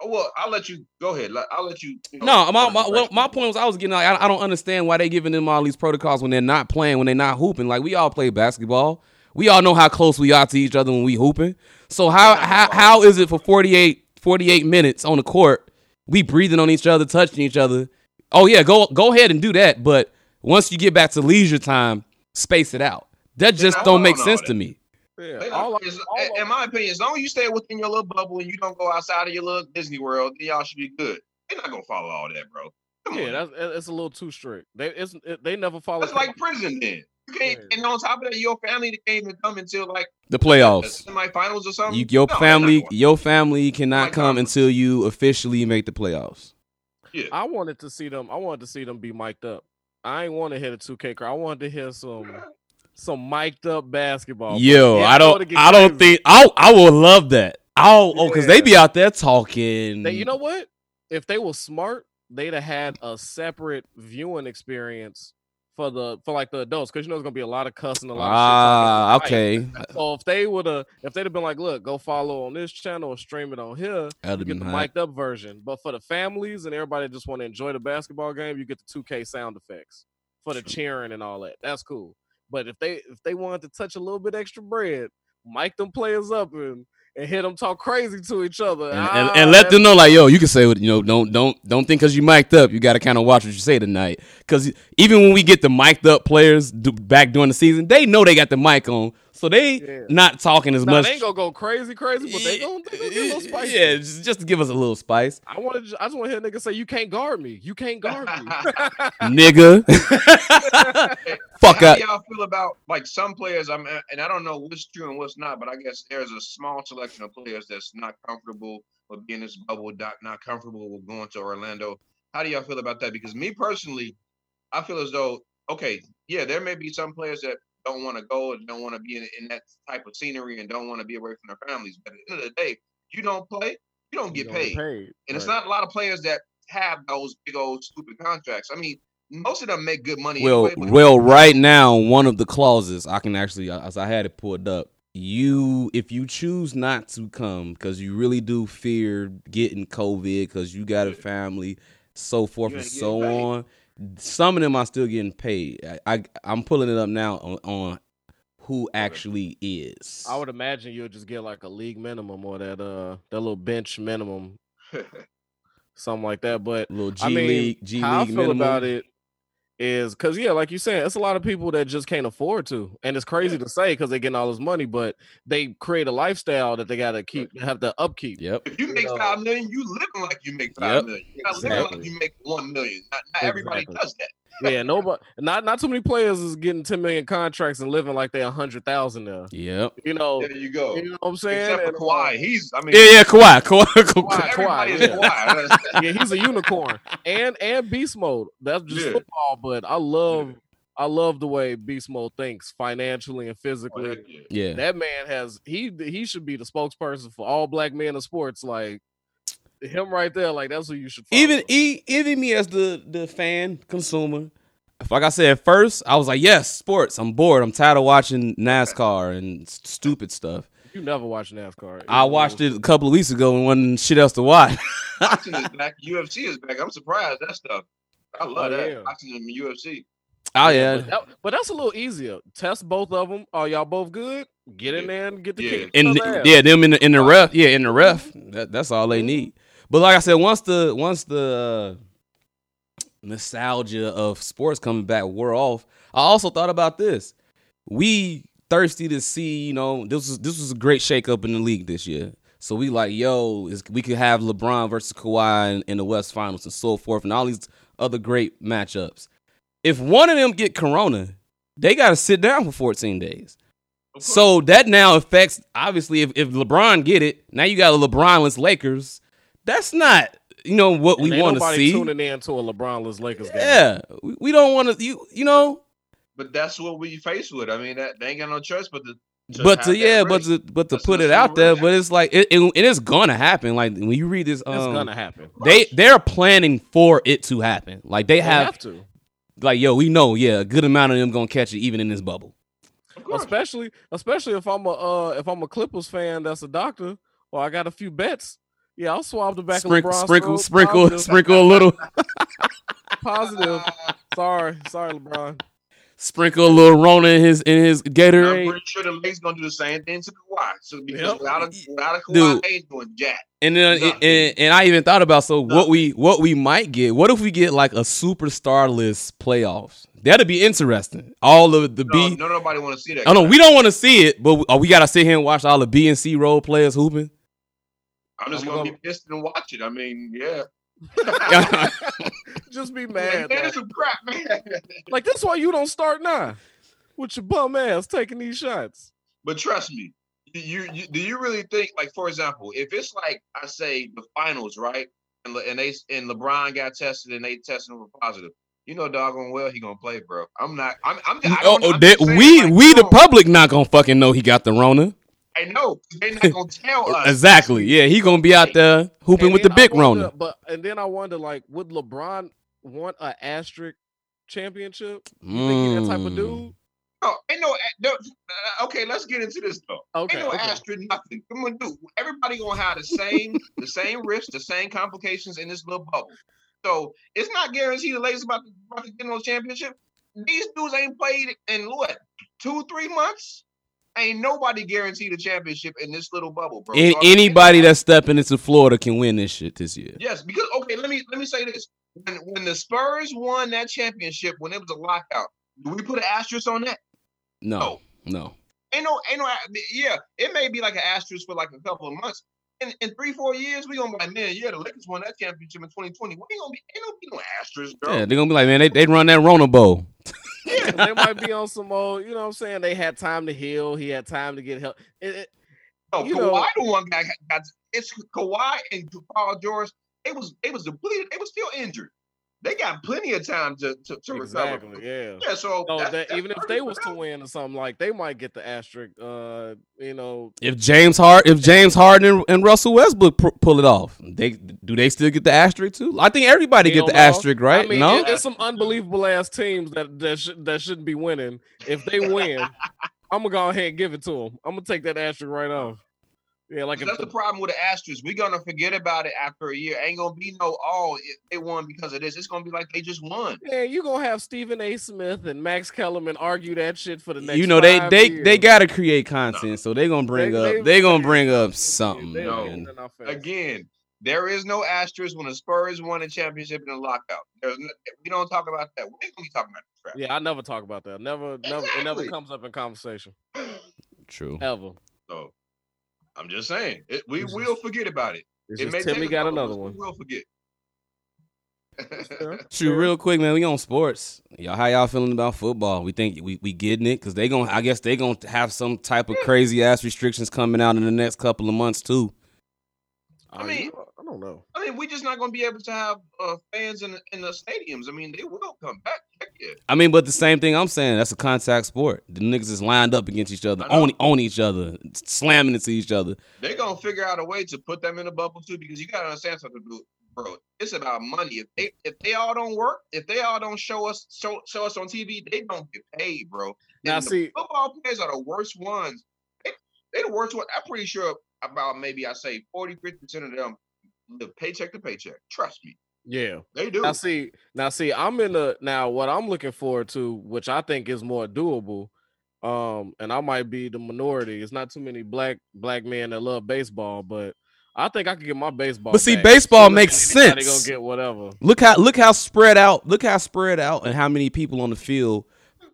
oh, well, I'll let you go ahead. I'll let you. you know, No, my my, well, my point was I was getting like I, I don't understand why they giving them all these protocols when they're not playing when they're not hooping. Like we all play basketball. We all know how close we are to each other when we hooping. So how how, how is it for 48, 48 minutes on the court? We breathing on each other, touching each other. Oh yeah, go go ahead and do that. But once you get back to leisure time, space it out. That just I don't don't make sense that. to me. Yeah, all, not- I- as- all in my opinion, as long as you stay within your little bubble and you don't go outside of your little Disney world, then y'all should be good. They're not gonna follow all that, bro. Come yeah, on. that's it's a little too strict. They it's, it, they never follow. It's like prison then. You can't, and on top of that, your family that can't even come until like The the playoffs. semifinals or something. You, your No, family, your family cannot Like come conference. until you officially make the playoffs. Yeah. I wanted to see them. I wanted to see them be mic'd up. I ain't want to hit a two K. I wanted to hear some some mic'd up basketball. Yo, Yeah, I don't. get I don't crazy. think. I I would love that. Oh, oh, because they be out there talking. They, you know what? If they were smart, they'd have had a separate viewing experience for the for like the adults because you know there's gonna be a lot of cussing, a lot Ah, of shit. okay. *laughs* So if they would have, if they'd have been like, look, go follow on this channel or stream it on here, That'd you get the hot. mic'd up version. But for the families and everybody just want to enjoy the basketball game, you get the 2K sound effects for the cheering and all that. That's cool. But if they if they wanted to touch a little bit extra bread, mic them players up and and hear them talk crazy to each other. And, Ah, and, and let them know, like, yo, you can say what you know. Don't don't don't think because you mic'd up, you got to kind of watch what you say tonight. Because even when we get the mic'd up players do, back during the season, they know they got the mic on, so they Yeah. not talking as Nah, much. they ain't gonna go crazy, crazy, but they gonna, they gonna get a little spicy. Yeah, just, just to give us a little spice, I want to. I just want to hear a nigga say, "You can't guard me. You can't guard me." *laughs* nigga. *laughs* Fuck How up. do y'all feel about like some players? I'm uh, and I don't know what's true and what's not, but I guess there's a small selection of players that's not comfortable with being in this bubble, not, not comfortable with going to Orlando. How do y'all feel about that? Because me personally, I feel as though okay, yeah, there may be some players that don't want to go and don't want to be in, in that type of scenery and don't want to be away from their families. But at the end of the day, you don't play, you don't You get gonna paid. And it's not a lot of players that have those big old stupid contracts. I mean, most of them make good money. Well, anyway, well, right now, one of the clauses I can actually, as I had it pulled up, you if you choose not to come because you really do fear getting COVID because you got a family, so forth and so paid. on. Some of them are still getting paid. I, I I'm pulling it up now on, on who actually is. I would imagine you'll just get like a league minimum or that uh that little bench minimum, *laughs* something like that. But little G I mean, League, G how League I feel minimum. about it is because yeah, like you said, it's a lot of people that just can't afford to, and it's crazy to say because they're getting all this money, but they create a lifestyle that they got to keep have to upkeep. Yep. If you make know. five million, you living like you make five Yep. million. You're not living like you make one million. Not, not everybody does that. Yeah, nobody, not not too many players is getting ten million contracts and living like they a hundred thousand there. Yep. You know, There you go. you know what I'm saying? Except for And, uh, Kawhi, he's. I mean, Yeah, yeah, Kawhi, *laughs* Kawhi, Kawhi. Kawhi, yeah. Kawhi. *laughs* yeah, he's a unicorn and and beast mode. That's just Yeah. football, but I love I love the way beast mode thinks financially and Oh, physically. heck yeah. Yeah. That man has he he should be the spokesperson for all black men in sports. Like him right there, like that's who you should follow. even e, even me as the the fan consumer like i said at first i was like yes sports i'm bored i'm tired of watching nascar and stupid stuff you never watch NASCAR. i watched it a couple of weeks ago and wasn't shit else to watch *laughs* Boxing is back. UFC is back. I'm surprised that stuff. I love Oh, that. yeah. Boxing in UFC. oh yeah But, that- but that's a little easier. Test both of them. Are y'all both good? Get in Yeah. there and get the Yeah. kick. and each yeah them in the in the ref yeah in the ref mm-hmm. that, that's all they mm-hmm. need but like i said once the once the uh, nostalgia of sports coming back wore off i also thought about this. We thirsty to see you know this was this was a great shakeup in the league this year. So we like yo we could have lebron versus Kawhi in, in the west finals and so forth and all these other great matchups. If one of them get corona they got to sit down for 14 days. So that now affects obviously if, if LeBron get it, now you got a LeBronless Lakers. That's not you know what And we want to nobody see. tuning in to a LeBronless Lakers game. Yeah, we, we don't want to you you know, But that's what we face with. I mean, that they ain't got no choice but to. to but to that yeah, but to but to Let's- put it out there, really but it's like it, it, it is gonna happen. Like when you read this, It's um, gonna happen. they they're planning for it to happen. Like they They have, have to. like yo, we know, yeah, a good amount of them gonna catch it even in this bubble. Especially especially if I'm a uh, if I'm a Clippers fan that's a doctor or I got a few bets. Yeah, I'll swab the back Sprinkle, of LeBron's sprinkle, throat. sprinkle, Positive. sprinkle a little, *laughs* Positive. Sorry, sorry, LeBron. sprinkle a little Rona in his in his Gatorade. I'm pretty sure the Lakers gonna do the same thing to Kawhi. So because Yep. without a without a Kawhi, they ain't doing jack. And then Nothing. and, and I even thought about so what we what we might get. What if we get like a superstar list playoffs? That'd be interesting. All of the No, B. no, nobody want to see that. Oh no, we don't want to see it, but we, oh, we gotta sit here and watch all the B and C role players hooping. I'm just I'm gonna, gonna- be pissed and watch it. I mean, yeah. *laughs* Just be *laughs* Man, mad. man, though. it's some crap, man. *laughs* Like that's why you don't start now with your bum ass taking these shots. But trust me, you, you do you really think like for example, if it's like I say the finals, right? And, Le- and they and LeBron got tested and they tested him for positive. You know, doggone well he gonna play, bro. I'm not. I'm. I'm. I Oh, don't, oh, I'm that- we like, we the public not gonna fucking know he got the Rona. I know they not gonna tell *laughs* us Exactly. Yeah, he gonna be out there hooping And with the then big wonder- Rona. But and then I wonder, like, would LeBron want an asterisk championship? You think he that type of Mm. dude? No, ain't no, no. uh, Okay, let's get into this though. Okay, ain't no okay. asterisk, nothing. Come on, do everybody gonna have the same, the same risks, the same complications in this little bubble. So it's not guaranteed the Lakers about to, about to get no championship. These dudes ain't played in what two, three months. Ain't nobody guaranteed a championship in this little bubble, bro. So, anybody that's stepping into Florida can win this shit this year. Yes, because okay, let me let me say this. When when the Spurs won that championship, when it was a lockout, do we put an asterisk on that? No, No. no. Ain't no, ain't no. Yeah, it may be like an asterisk for like a couple of months. In, in three, four years, we gonna be like, man, yeah, the Lakers won that championship in 2020. We ain't gonna be, ain't gonna be no asterisk, bro. Yeah, they're gonna be like, man, they they run that Rona Bowl. *laughs* Yeah, they might be on some old, you know what I'm saying? They had time to heal. He had time to get help. It, it- no, you Kawhi, know- the one guy got. It's Kawhi and Paul George. It was it was depleted. It was still injured. They got plenty of time to to, to recover. yeah. Yeah, so So that's- that that's even if they for was to win or something like, they might get the asterisk. Uh, you know, If James Hard, if James Harden and, and Russell Westbrook pu- pull it off, they do they still get the asterisk too? I think everybody get the no. asterisk, right? I mean, no, it- it's some unbelievable ass teams that that, should, that shouldn't be winning. If they win, *laughs* I'm gonna go ahead and give it to them. I'm gonna take that asterisk right off. Yeah, like that's the, the problem with the asterisk. We're gonna forget about it after a year. Ain't gonna be no oh it- they won because of this. It's gonna be like they just won. yeah, you gonna have Stephen A. Smith and Max Kellerman argue that shit for the next. you know they five they years. they gotta create content, so they gonna bring They- up they- they gonna bring up something. they- No. man. they're not fair. Again, there is no asterisk when the Spurs won a championship in a lockout. There's no, we don't talk about that. We ain't gonna be talking about this crap. Yeah, I never talk about that. Never, never, it never comes up in conversation *clears throat* True. ever. So I'm just saying, it, we It's will forget about it. It's it may Timmy got another one. We will forget. Fair, *laughs* Shoot, fair. real quick, man. We on sports. Y'all, how y'all feeling about football? We think we, we getting it because they gonna. I guess they gonna have some type of crazy ass restrictions coming out in the next couple of months too. I mean- you know, I don't know. I mean, we're just not gonna be able to have uh, fans in the, in the stadiums. I mean, they will come back. Heck yeah. I mean, but the same thing I'm saying. That's a contact sport. The niggas is lined up against each other, I know. on on each other, slamming into each other. They're gonna figure out a way to put them in a bubble too, because you gotta understand something, bro. It's about money. If they if they all don't work, if they all don't show us show, show us on TV, they don't get paid, bro. Now, And the see- football players are the worst ones. They, they the worst one. I'm pretty sure about maybe I say 40, 50 percent of them live paycheck to paycheck. Trust me, Yeah. they do. Now see, now see, I'm in the now what I'm looking forward to, which I think is more doable. Um, and I might be the minority. It's not too many black black men that love baseball, but I think I could get my baseball. But see, back. baseball Sooner makes than *laughs* anybody sense. Gonna get whatever. Look how look how spread out. Look how spread out and how many people on the field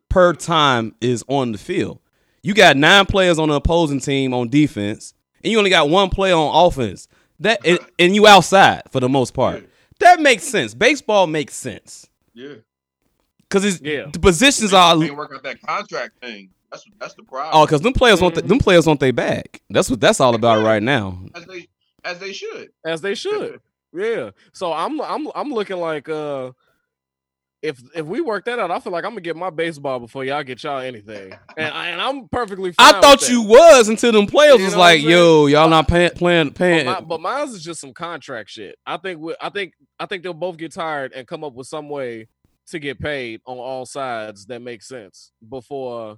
per time is on the field. You got nine players on the opposing team on defense, and you only got one player on offense. That and, and you outside for the most part. That makes sense. Baseball makes sense yeah, because it's Yeah. the positions are. they work out that contract thing. That's that's the problem. Oh, because them players want the, them players want they back. That's what that's all about right now. as they as they should. as they *laughs* should. Yeah. So I'm I'm I'm looking like uh if if we work that out, I feel like I'm gonna get my baseball before y'all get y'all anything, *laughs* and, I, and I'm perfectly. Fine I thought you was until them players You was know what I'm like, "Yo, y'all not paying, playing, paying." But, my, but mine is just some contract shit. I think we, I think I think they'll both get tired and come up with some way to get paid on all sides that makes sense before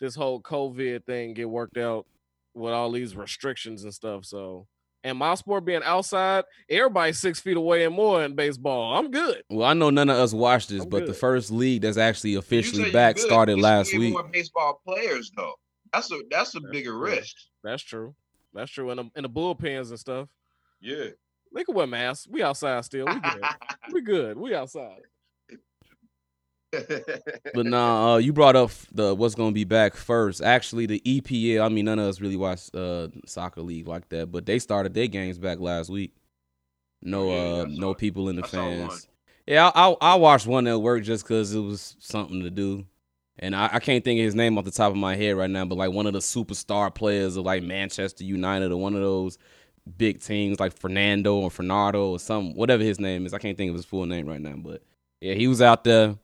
this whole COVID thing get worked out with all these restrictions and stuff. So, and my sport being outside, everybody's six feet away and more in baseball. I'm good. Well, I know none of us watched this, I'm but the first league that's actually officially back good, started you last week. More baseball players though. That's a that's a That's bigger true. risk. That's true. That's true. And the, and the bullpens and stuff. Yeah. They can wear masks. We outside still. We good. *laughs* we good. We outside. But nah, uh, you brought up the what's gonna be back first. Actually, the EPL. I mean, none of us really watch uh, soccer league like that, but they started their games back last week. No, Oh, yeah, uh, no it. people in the I fans. Yeah, I, I I watched one at work just because it was something to do, and I, I can't think of his name off the top of my head right now. But like one of the superstar players of like Manchester United or one of those big teams like Fernando or Fernando or some whatever his name is. I can't think of his full name right now, but yeah, he was out there,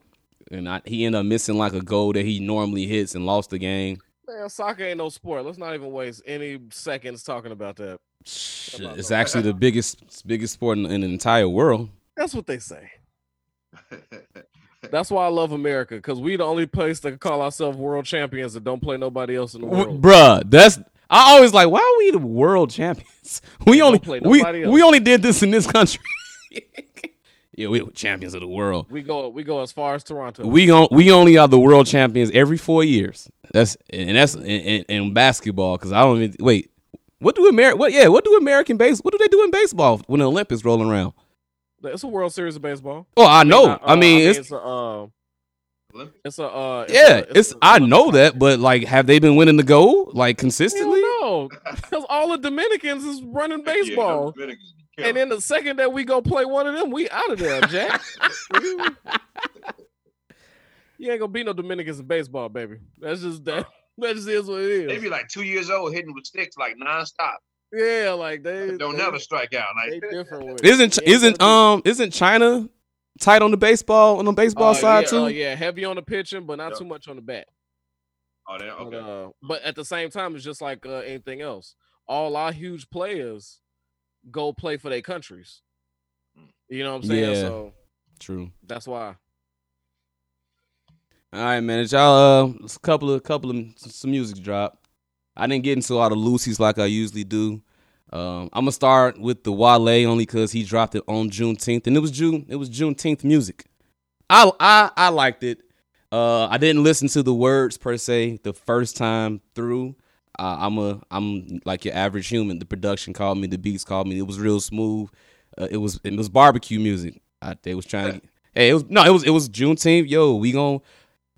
and I, he ended up missing like a goal that he normally hits and lost the game. Man, soccer ain't no sport. Let's not even waste any seconds talking about that. Shit, about It's actually the biggest biggest sport in, in the entire world. That's what they say. That's why I love America because we the only place that can call ourselves world champions that don't play nobody else in the world. Bruh, that's I always like, why are we the world *laughs* champions? We only play we, else. we only did this in this country. *laughs* yeah, we were champions of the world. We go we go as far as Toronto. We on, we only are the world champions every four years. That's and that's in, in, in basketball because I don't even wait. What do American? What yeah? What do American base? What do they do in baseball when the Olympics roll around? it's a World Series of baseball. Oh, I know. not- I uh, mean, it's, a uh, it's a uh, it's yeah, a- it's a- I know that, but like, have they been winning the gold like consistently? no, because all the Dominicans is running *laughs* baseball. those Dominicans. And then the second that we go play one of them, we out of there, Jack. *laughs* you ain't gonna be no Dominicans in baseball, baby. That's just that. *laughs* That just is what it is. they be like two years old hitting with sticks like nonstop. Yeah, like they Don't they, never strike out. They Like *laughs* different with it. Isn't isn't um isn't China tight on the baseball on the baseball Uh, side yeah, too? uh, yeah, heavy on the pitching, but not Yeah. too much on the bat. oh, they, But, okay. uh, but at the same time, it's just like uh, anything else. All our huge players go play for their countries. You know what I'm saying? Yeah. So True. that's why. All right, man. Did y'all uh a couple of couple of some music drop. I didn't get into a lot of Lucy's like I usually do. Um, I'm gonna start with the Wale only because he dropped it on Juneteenth, and it was June. It was Juneteenth music. I I I liked it. Uh, I didn't listen to the words per se the first time through. Uh, I'm a I'm like your average human. The production called me, the beats called me. It was real smooth. Uh, it was it was barbecue music. I, they was trying to. *laughs* Hey, it was no, it was it was Juneteenth. Yo, we gon'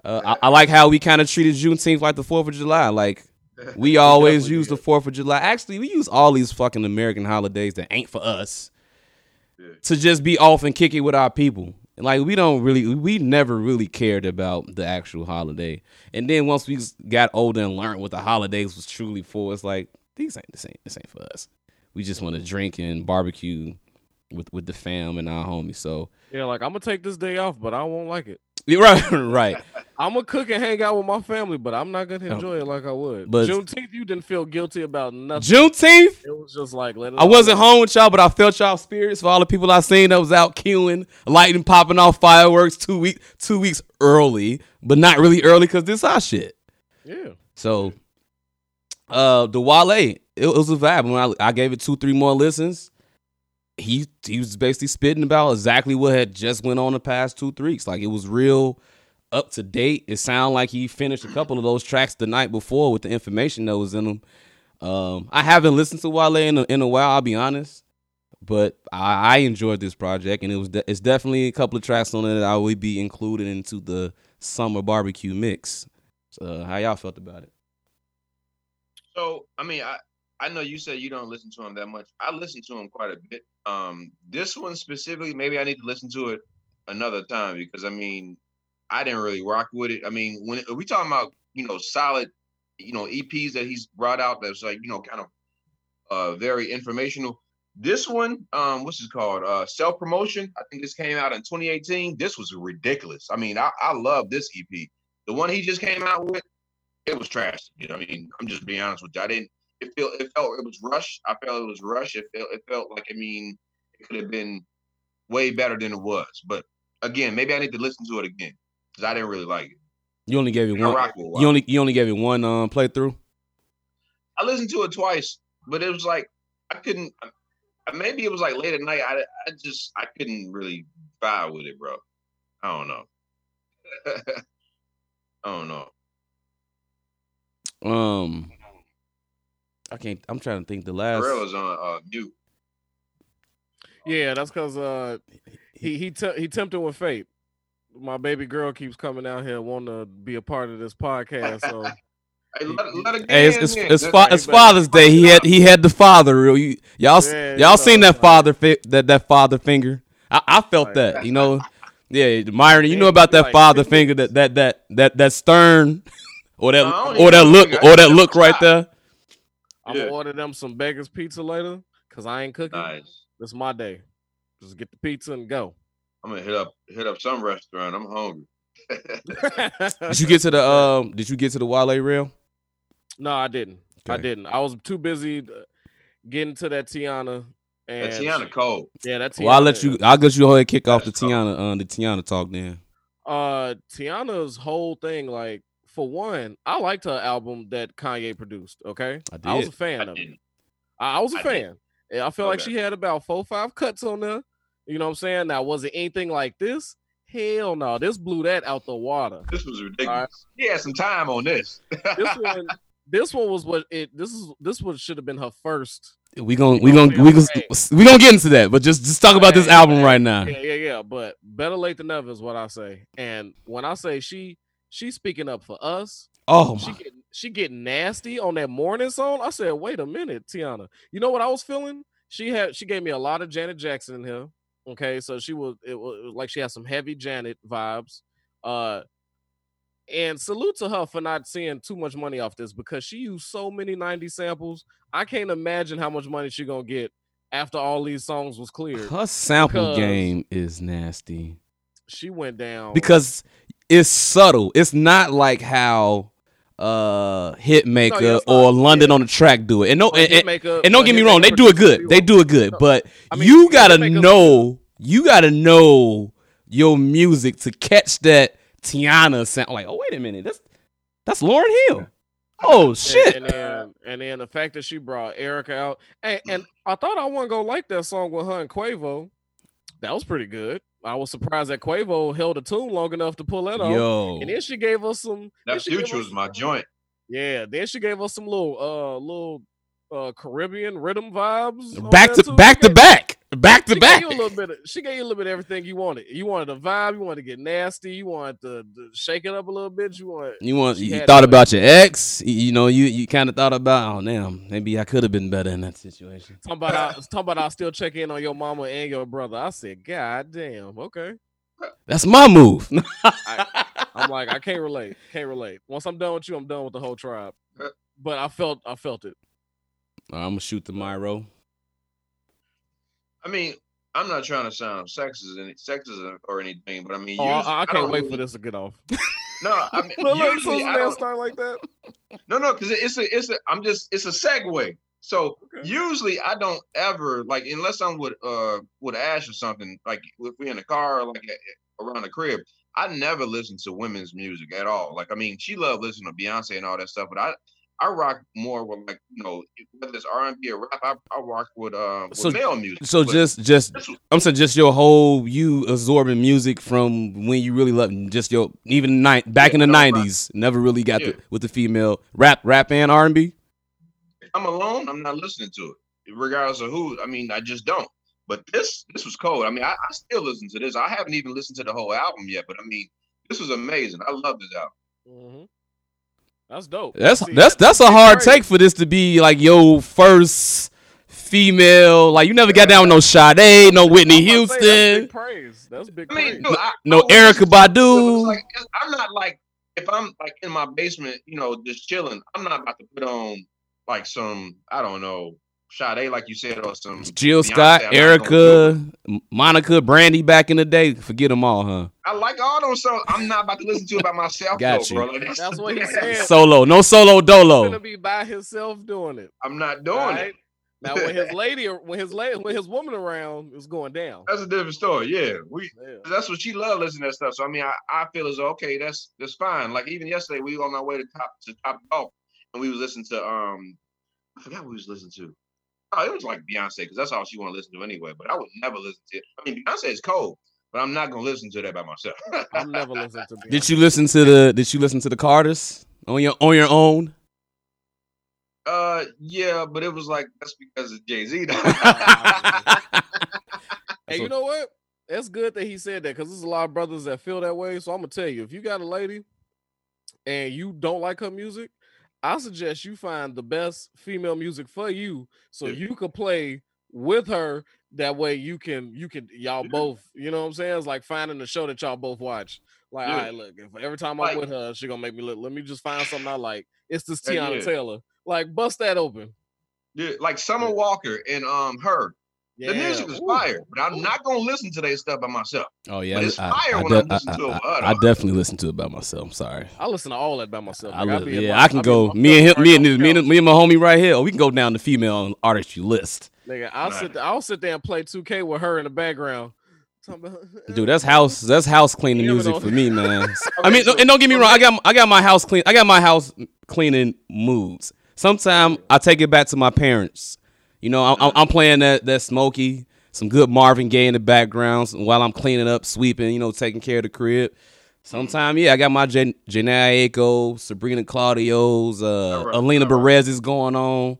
uh, I, I like how we kind of treated Juneteenth like the Fourth of July. Like *laughs* we always use the. Fourth of July. Actually, we use all these fucking American holidays that ain't for us Yeah. to just be off and kick it with our people. Like we don't really, we never really cared about the actual holiday. And then once we got older and learned what the holidays was truly for, it's like these ain't the same. This ain't for us. We just want to drink and barbecue with with the fam and our homies. So Yeah, like I'm gonna take this day off, but I won't like it. *laughs* Right, right. I'm gonna cook and hang out with my family, but I'm not gonna Oh. enjoy it like I would. But- Juneteenth, you didn't feel guilty about nothing. Juneteenth. it was just like I wasn't out. home with y'all, but I felt y'all spirits for all the people I seen that was out queuing, lighting, popping off fireworks two week two weeks early, but not really early because this our shit. Yeah, So, uh, the Wale, it, it was a vibe. When I, I gave it two, three more listens, he he was basically spitting about exactly what had just went on the past two, three weeks. Like it was real up to date. It sounded like he finished a couple of those tracks the night before with the information that was in them. Um, I haven't listened to Wale in a, in a while. I'll be honest, but I, I enjoyed this project, and it was de- it's definitely a couple of tracks on it that I would be included into the summer barbecue mix. So, how y'all felt about it? So I mean, I I know you said you don't listen to him that much. I listen to him quite a bit. Um, this one specifically, maybe I need to listen to it another time because I mean, I didn't really rock with it. I mean, when we talking about you know solid, you know EPs that he's brought out that's like you know kind of uh very informational. This one, um, what's it called? Uh, self promotion. I think this came out in 2018. This was ridiculous. I mean, I, I love this EP. The one he just came out with, it was trash. You know, I mean, I'm just being honest with you. I didn't. It felt. It felt. It was rushed. I felt it was rushed. It felt. It felt like. I mean, it could have been way better than it was. But again, maybe I need to listen to it again because I didn't really like it. You only gave it I one. rock it. You only you only gave it one um playthrough. I listened to it twice, but it was like I couldn't. uh, Maybe it was like late at night. I, I just I couldn't really vibe with it, bro. I don't know. *laughs* I don't know. Um, I can't. I'm trying to think. The last. Pharrell is on uh, mute. yeah, that's because uh, he he te- he tempted with fate. My baby girl keeps coming out here wanting to be a part of this podcast. So *laughs* Hey, let, let it get Hey, it's in it's, it's, fa- it's Father's Day. He had he had the father real. You, y'all Yeah, y'all you seen know, that father fi- that that father finger? I, I felt Like- that. You know, *laughs* yeah, Myron. You know about that like, father finger that that that that that stern, *laughs* or that No, or that look or that look right there. I'm Yeah. gonna order them some Beggars Pizza later because I ain't cooking. Nice. This is my day. Just get the pizza and go. I'm gonna hit up hit up some restaurant. I'm hungry. *laughs* Did you get to the um? Did you get to the Wale rail? No, I didn't. I didn't. I was too busy uh, getting to that Teyana. And That Teyana Cole. Yeah, that's Well, I'll let you. I'll let you go ahead and kick off the That's tough. Teyana uh, the Teyana talk then. uh Teyana's whole thing, like for one, I liked her album that Kanye produced. Okay, I I was a fan I of it. didn't. I, I was a I did. fan. And I feel like she had about four, five cuts on there. You know what I'm saying? Now, was it anything like this? Hell no. This blew that out the water. This was ridiculous. He had some time on this. This *laughs* one, this one was what it. This is this one should have been her first. We gon' You we know gon' what we I'm gon' we gonna get into that, but just just talk about this album hey, right now. Yeah, yeah, yeah. But better late than never is what I say. And when I say she, she's speaking up for us. Oh She my, get she get nasty on that morning song. I said, wait a minute, Teyana. You know what I was feeling? She had she gave me a lot of Janet Jackson in here. Okay, so she was it was, like she had some heavy Janet vibes. Uh and salute to her for not seeing too much money off this because she used so many 90 samples. I can't imagine how much money she gonna get after all these songs was cleared. her sample game is nasty She went down because it's subtle. It's not like how uh Hitmaka No, yeah, or. London Yeah. on the track do it. And no, and, and- Hitmaka- and don't get me wrong, they do it good. They do it good, No, but I mean, you gotta Hitmaka's- know, you gotta know your music to catch that Teyana sound. Like, oh wait a minute, that's that's Lauryn Hill. Oh shit. And, and then and then the fact that she brought Erykah out, and, and I thought I wasn't gonna like that song with her and Quavo. That was pretty good. I was surprised that Quavo held a tune long enough to pull that off. Yo, And then she gave us some. then that she future us was my joint. Yeah, then she gave us some little uh little uh Caribbean rhythm vibes. on back to back to back, back to She back. gave you a little bit. Of, she gave you a little bit of everything you wanted. You wanted a vibe. You wanted to get nasty. You wanted to, to shake it up a little bit. You want. You want you thought about your ex. You, know, you you kind of thought about, oh damn, maybe I could have been better in that situation. Talking about, I, talking about, I still check in on your mama and your brother. I said, God damn, okay. That's my move. *laughs* I'm like, I can't relate, can't relate. Once I'm done with you, I'm done with the whole tribe. But I felt, I felt it. I'm gonna shoot the Myro. I mean, I'm not trying to sound sexist, or anything, but I mean, Oh, I- usually- I, can't wait really- for this to get off. *laughs* No, I mean, *laughs* look, usually I don't, start like that. no, no, because it's a, it's a, I'm just, it's a segue. So Okay. usually I don't ever like unless I'm with uh with Ash or something like if we're in the car or like a- around the crib. I never listen to women's music at all. Like I mean, she loved listening to Beyonce and all that stuff, but I I rock more with like you know whether it's R and B or rap. I, I rock with uh with So- male music. So just just was- I'm saying just your whole you absorbing music from when you really love just your even night back Yeah, in the no, right. '90s. Never really got Yeah. the, with the female rap rap and R&B. if I'm alone, I'm not listening to it, regardless of who. I mean, I just don't. But this this was cold. I mean, I, I still listen to this. I haven't even listened to the whole album yet, but I mean, this was amazing. I love this album. hmm That's dope. That's See, that's that- that's a hard praise. take for this to be like your first female. Like you never got down with no Sade, no Whitney I'm about to say, That's Houston, big praise. That's big I mean, praise. dude, I, no I Erykah listen to it, but it's Badu. like, I'm not like if I'm like in my basement, you know, just chilling. I'm not about to put on like some I don't know Sade, like you said, or some Jill Beyonce, Scott, I'm not gonna do Erykah, Monica, Brandy back in the day. Forget them all, huh? I like all those songs. I'm not about to listen to it by myself, Got though, you. bro. Like, That's what he *laughs* said. Solo, no solo dolo. He's dolo. gonna be by himself doing it. I'm not doing right? it. Now when his *laughs* lady, when his lady, when his woman around, it's going down. That's a different story. Yeah, we Yeah. that's what she loved listening to that stuff. So I mean, I, I feel as though okay, that's that's fine. Like even yesterday, we were on our way to top to top golf, and we was listening to um, I forgot what we was listening to. Oh, it was like Beyonce because that's all she want to listen to anyway. But I would never listen to it. I mean, Beyonce is cold, but I'm not gonna listen to that by myself. *laughs* I'm never listen to. Did Beyonce. you listen to the Did you listen to the Carters on your on your own? uh, yeah, but it was like that's because of Jay Z. *laughs* Hey, you know what? That's good that he said that because there's a lot of brothers that feel that way. So I'm gonna tell you, if you got a lady and you don't like her music, I suggest you find the best female music for you, so Yeah. you can play with her. That way, you can you can y'all Yeah. both. You know what I'm saying? It's like finding a show that y'all both watch. Like, Yeah. all right, look, if every time I'm Like- with her, she gonna make me look. Let me just find something I like. It's this Teyana. Taylor. Like, bust that open. yeah, like Summer. Walker and um her. Yeah. The music is fire, but I'm not gonna listen to their stuff by myself. Oh yeah, But it's I, fire I, when de- I'm listening I- to it I- I definitely listen to it by myself. I'm sorry. I listen to all that by myself. I Like, li- yeah, my- I can be go. Me and him, feelings me and on me and me and my homie right here. Oh, we can go down the female artist you list. Nigga, I'll Right. sit. There, I'll sit there and play 2K with her in the background. *laughs* Dude, that's house that's house cleaning music for me, man. *laughs* *laughs* I mean, so- and don't get me wrong, I got I got my house clean. I got my house cleaning moods. Sometimes I take it back to my parents. You know, I'm, I'm playing that that Smokey, some good Marvin Gaye in the background while I'm cleaning up, sweeping, you know, taking care of the crib. Sometimes, yeah, I got my Jan- Jhené Aiko, Sabrina Claudio's, uh, right, Alina right. Baraz is going on.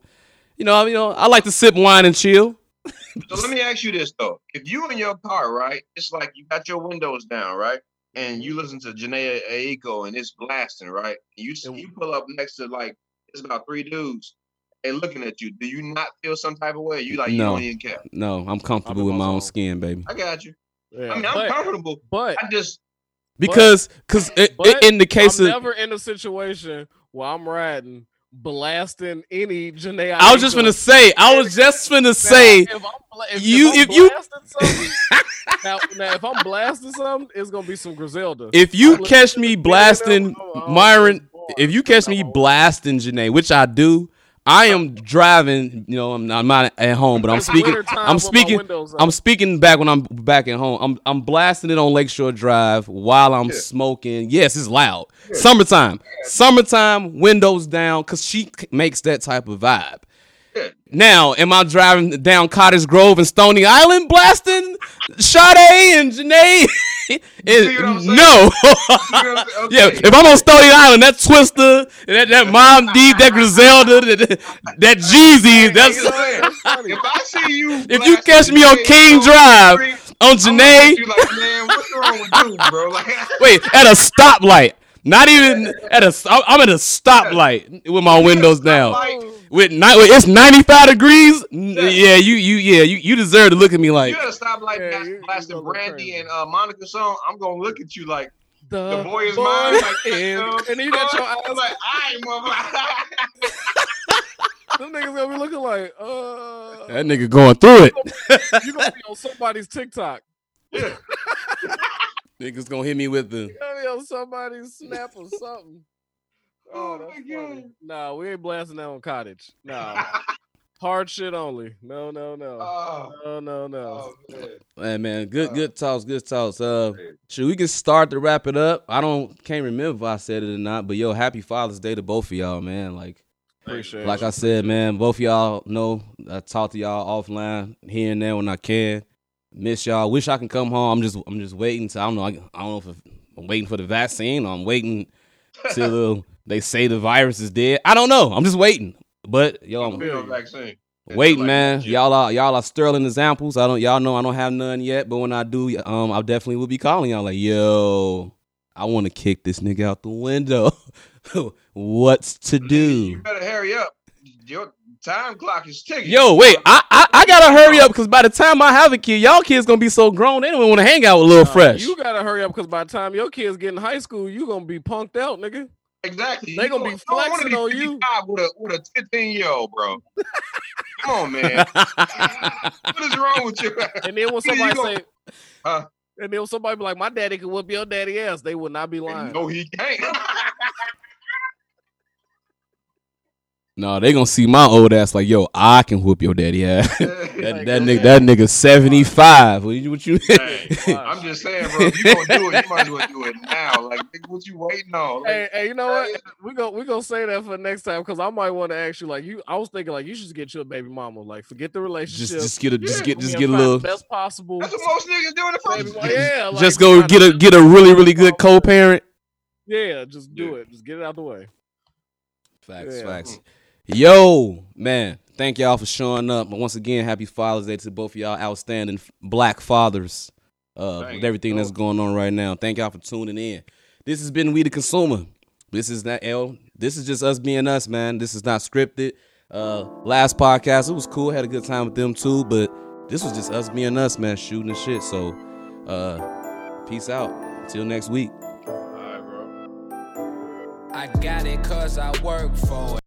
You know, you know, I like to sip wine and chill. So let me ask you this though: If you in your car, right, it's like you got your windows down, right, and you listen to Jhené Aiko and it's blasting, right, and you you pull up next to like it's about three dudes and looking at you. Do you not feel some type of way? You like you No. don't even care. No, I'm comfortable in with my my own zone. skin, baby. I got you. Yeah, I mean, I'm but, comfortable. but I just Because, because it, in the case I'm of, never in a situation where I'm riding blasting any Jhené. I was just gonna say, I was just gonna Now, say, if I'm, if, you- if, if you- *laughs* now, now if I'm blasting something, it's gonna be some Griselda. if you I'm catch me blasting Eminem, I'm- I'm Myron, if you catch me blasting Jhené, which I do, I am driving. You know, I'm not, I'm not at home, but I'm It's speaking. I'm speaking. I'm speaking back when I'm back at home. I'm I'm blasting it on Lakeshore Drive while I'm Yeah. smoking. Yes, it's loud. Summertime. Summertime, windows down, cause she makes that type of vibe. Yeah. Now, am I driving down Cottage Grove and Stony Island blasting Sade and Jhené? *laughs* It- see what I'm saying? no. You know what I'm *laughs* saying? yeah, if I'm on Stony Island, that Twista, that that Mobb Deep, that Griselda, that, that Jeezy, that's You know what I'm saying? if I see you, If you catch me on King Drive, on I'm looking Jhené. like, man, what's wrong with you, bro? Like, *laughs* Wait, at a stoplight. Not even at a. I'm at a stoplight with my windows down. With ni- wait, it's 95 degrees. N- Yeah, you you yeah you you deserve to look at me like. you gotta stop like Yeah, blast- you- you blasting Brandy crazy. and uh, Monica song. I'm gonna look at you like the, the boy is mine. Like, and, uh, and then you got your *laughs* I'm eyes. like, I ain't motherfucker. Them niggas gonna be looking like, uh, That nigga going through it. you gonna be on somebody's TikTok. *laughs* yeah. *laughs* Niggas gonna hit me with the. *laughs* You gonna on somebody's Snap or something. *laughs* Oh, Oh that's my funny. God. Nah, we ain't blasting that on cottage. Nah, *laughs* hard shit only. No, no, no, oh, no, no, no. oh, man. Man, man, good Uh, good talks, good talks. Uh, man. should we can start to wrap it up? I don't can't remember if I said it or not, but yo, happy Father's Day to both of y'all, man. Like. Appreciate Like it. I said, man, both of y'all know I talk to y'all offline here and there when I can. Miss y'all. Wish I can come home. I'm just I'm just waiting to I don't know. I, I don't know if I'm waiting for the vaccine or I'm waiting till *laughs* they say the virus is dead. I don't know. I'm just waiting. But yo, I'm I'm be on vaccine. waiting, like man. Y'all are y'all are sterling examples. I don't y'all know I don't have none yet, but when I do, um, I definitely will be calling y'all like, yo, I want to kick this nigga out the window. *laughs* What's to do? You better hurry up. Your time clock is ticking. Yo, wait, I, I I gotta hurry up because by the time I have a kid, y'all kids gonna be so grown they don't want to hang out with Lil Nah, Fresh. You gotta hurry up because by the time your kids get in high school, you gonna be punked out, nigga. Exactly. They gonna don't- be you don't wanna flexing on you. With a with a 15 year old, bro. Come on, man. *laughs* *laughs* what is wrong with you? And then when somebody gonna- say, Huh? and then when somebody be like, my daddy could whoop your daddy ass, they would not be lying. no, he can't. *laughs* no, they gonna see my old ass like, yo, I can whoop your daddy ass. *laughs* *laughs* that Like, that nigga that nigga seventy five. What you? What you Hey, *laughs* I'm just saying, bro. If you gonna do it, you might as well do it now. Like, nigga, what you waiting on? Like, Hey, hey, you know what? We go we gonna say that for next time because I might want to ask you like you. I was thinking like you should get your baby mama. Like forget the relationship. just just get a just Yeah, get just get a little. best possible. That's what most niggas do in the baby first mama. Yeah, like, Just go get a get a really really good co-parent. Yeah, just do Yeah. it. Just get it out the way. Facts, Yeah. facts. Yo, man, thank y'all for showing up. But Once again, happy Father's Day to both of y'all outstanding black fathers uh, with everything that's going on right now. Thank y'all for tuning in. This has been We the Consumer. This is not L. This is just us being us, man. This is not scripted. Uh, last podcast, it was cool. Had a good time with them too, but this was just us being us, man, shooting and shit. So, uh, peace out. Until next week. All right, bro. I got it cause I work for it.